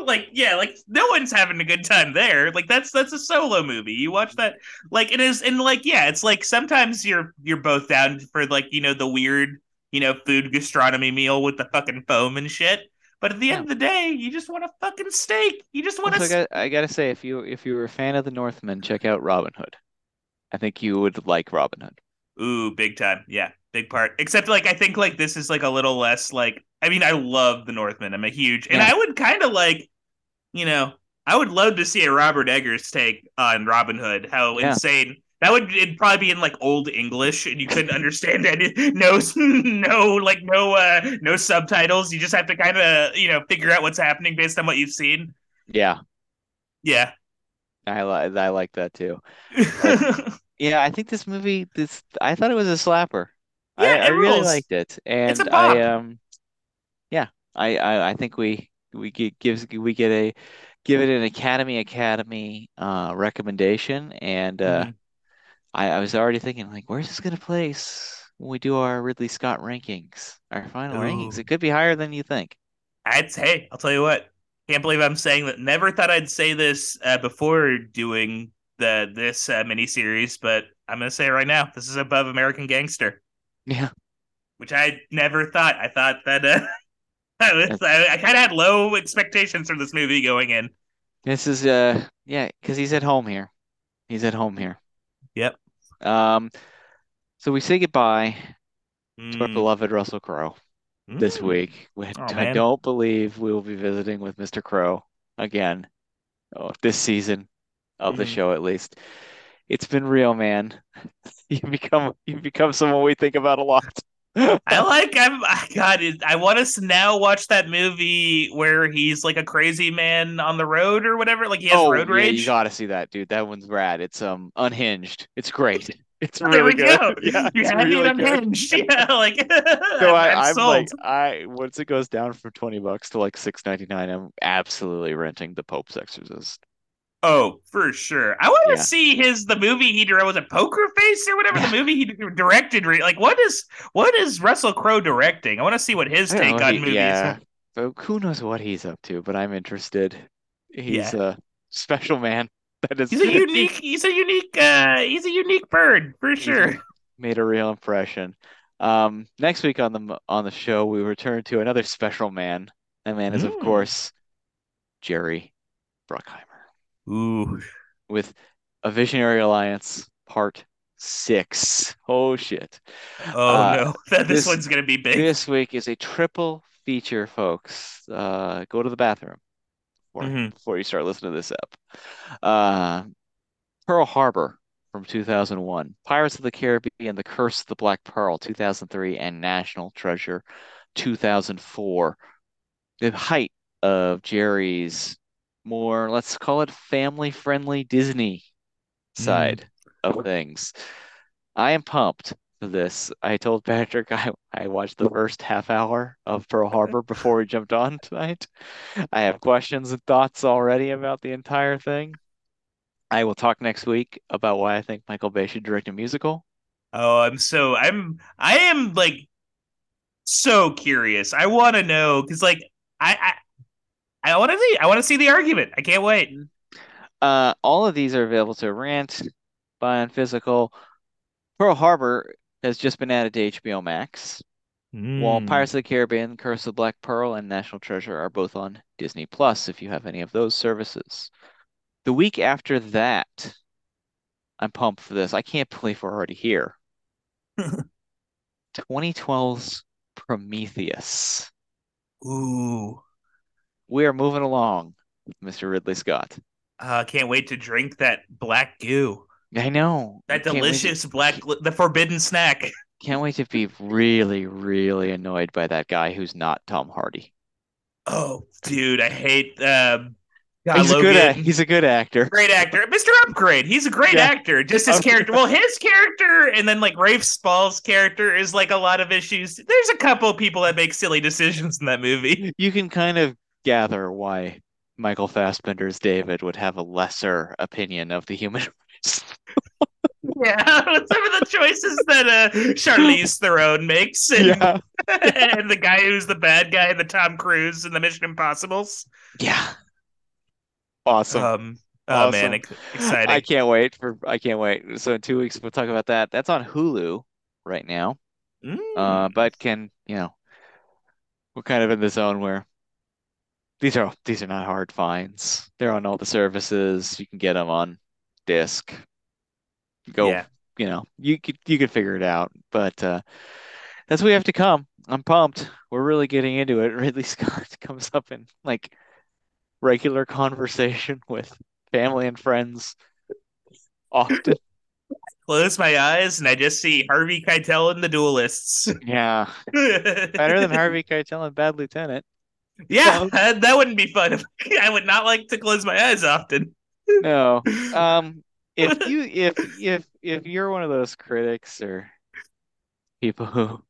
Like yeah, like no one's having a good time there. Like that's that's a solo movie. You watch that, like it is, and like yeah, it's like sometimes you're you're both down for like you know the weird you know food gastronomy meal with the fucking foam and shit. But at the end of the day, you just want a fucking steak. You just want to. I got, I gotta say, if you if you were a fan of the Northman check out Robin Hood. I think you would like Robin Hood. Ooh, big time. Yeah, big part. Except like I think like this is like a little less like I mean, I love the Northman. I'm a huge and Yeah. I would kind of like, you know, I would love to see a Robert Eggers take on Robin Hood. How Yeah. insane. That would it'd probably be in like old English and you couldn't understand any no [LAUGHS] no like no uh no subtitles. You just have to kind of, you know, figure out what's happening based on what you've seen. Yeah, Yeah. I like I like that too. [LAUGHS] Yeah, I think this movie, this I thought it was a slapper. I, Yeah, I it really liked it, and It's a bop. I um, yeah, I, I I think we we get gives we get a give it an Academy Academy uh recommendation, and uh, Mhm. I I was already thinking like, where's this gonna place when we do our Ridley Scott rankings, our final rankings? It could be higher than you think. I'd hey, I'll tell you what. Can't believe I'm saying that. Never thought I'd say this uh, before doing the this uh, miniseries, but I'm gonna say it right now. This is above American Gangster. Yeah, which I never thought. I thought that uh, [LAUGHS] [LAUGHS] was, I, I kind of had low expectations for this movie going in. This is uh yeah, because he's at home here. He's at home here. Yep. Um, so we say goodbye to our Mm, beloved Russell Crowe this mm. week. We, Oh, I man. don't believe we will be visiting with Mr. Crowe again. Oh, this season of the Mhm. show, at least. It's been real, man. [LAUGHS] You've become you've become someone we think about a lot. [LAUGHS] I like. I'm. [LAUGHS] I- God, it- I want us to now watch that movie where he's like a crazy man on the road or whatever. Like he has Oh, road yeah, rage. you gotta see that, dude. That one's rad. It's um unhinged. It's great. [LAUGHS] It's Oh, there really we good. go. Yeah, you it's had me really good. Yeah, like So I'm, I, I'm I'm like, I once it goes down from 20 bucks to like 6.99, I'm absolutely renting The Pope's Exorcist. Oh, for sure. I want to Yeah. see his the movie he directed. Was it Poker Face or whatever? Yeah. The [LAUGHS] movie he directed. Like, what is what is Russell Crowe directing? I want to see what his take know, on he- movies. yeah, but who knows what he's up to? But I'm interested. He's a special man. [LAUGHS] That is, He's a unique. He's a unique. uh He's a unique bird for sure. made a real impression. Um, next week on the on the show, we return to another special man. That man is, of Mm. course, Jerry Bruckheimer. Ooh. with a Visionary Alliance Part Six. Oh shit! Oh Uh, no, [LAUGHS] this, this- one's gonna be big. This week is a triple feature, folks. Uh, go to the bathroom before, Mhm. before you start listening to this up. Uh, Pearl Harbor from 2001, Pirates of the Caribbean: The Curse of the Black Pearl 2003, and National Treasure 2004. The height of Jerry's more, let's call it family-friendly Disney Mhm. side of things. I am pumped for this. I told Patrick I, I watched the first half hour of Pearl Harbor before we jumped on tonight. I have questions and thoughts already about the entire thing. I will talk next week about why I think Michael Bay should direct a musical. Oh, I'm so I'm I am like so curious. I want to know because like I I I want to see I want to see the argument. I can't wait. Uh, all of these are available to rent, buy on physical. Pearl Harbor has just been added to HBO Max. While Mm. Pirates of the Caribbean, Curse of Black Pearl, and National Treasure are both on Disney Plus if you have any of those services. The week after that, I'm pumped for this. I can't believe we're already here. [LAUGHS] 2012's Prometheus. Ooh, We are moving along Mr. Ridley Scott. uh, can't wait to drink that black goo. I know. That Can't wait to- delicious black, the forbidden snack. Can't wait to be really, really annoyed by that guy who's not Tom Hardy. Oh, dude, I hate. Um, God, He's a good he's a good actor. great actor, Mr. Upgrade. He's a great Yeah. actor. Just his character. Well, his character, and then like Rafe Spall's character is like a lot of issues. There's a couple people that make silly decisions in that movie. You can kind of gather why Michael Fassbender's David would have a lesser opinion of the human race. [LAUGHS] Yeah, some of the choices that uh Charlize Theron makes, and, Yeah. [LAUGHS] and the guy who's the bad guy, in the Tom Cruise in the Mission Impossibles. Yeah. Awesome. Um, oh man, ex- exciting. I can't wait for I can't wait. So in two weeks we'll talk about that. That's on Hulu right now. Mm. Uh, but can you know we're kind of in the zone where these are these are not hard finds. They're on all the services. You can get them on disc. Go, Yeah. you know, you could you could figure it out. But uh, that's what we have to come. I'm pumped. We're really getting into it. [LAUGHS] Ridley Scott [LAUGHS] comes up in like regular conversation [LAUGHS] with family and friends often. Close my eyes and I just see Harvey Keitel in the Duelists. Yeah, better than Harvey Keitel and Bad Lieutenant. Yeah, [LAUGHS] that, that wouldn't be fun. [LAUGHS] I would not like to close my eyes often. [LAUGHS] No. Um, if you if if if you're one of those critics or people who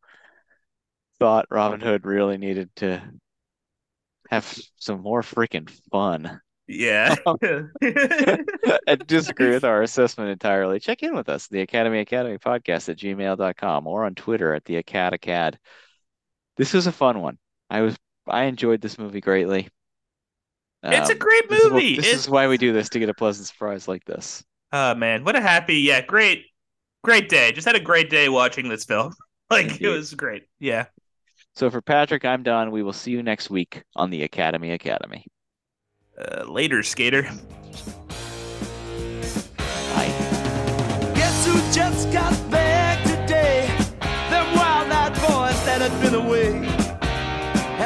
thought Robin Hood really needed to have some more freaking fun yeah. I disagree with our assessment entirely, check in with us, the Academy Academy podcast at gmail.com or on Twitter at the Acadacad. This was a fun one. I was I enjoyed this movie greatly. it's a Um, great this is movie. this is, why we do this to get a pleasant surprise like this. oh man, what a happy, yeah, great, great day. Just had a great day watching this film. [LAUGHS] like it was great. Yeah. So for Patrick, I'm done. We will see you next week on the Academy Academy. Uh, later, skater. Bye. Guess who just got back today? Them wild-eyed boys that had been away.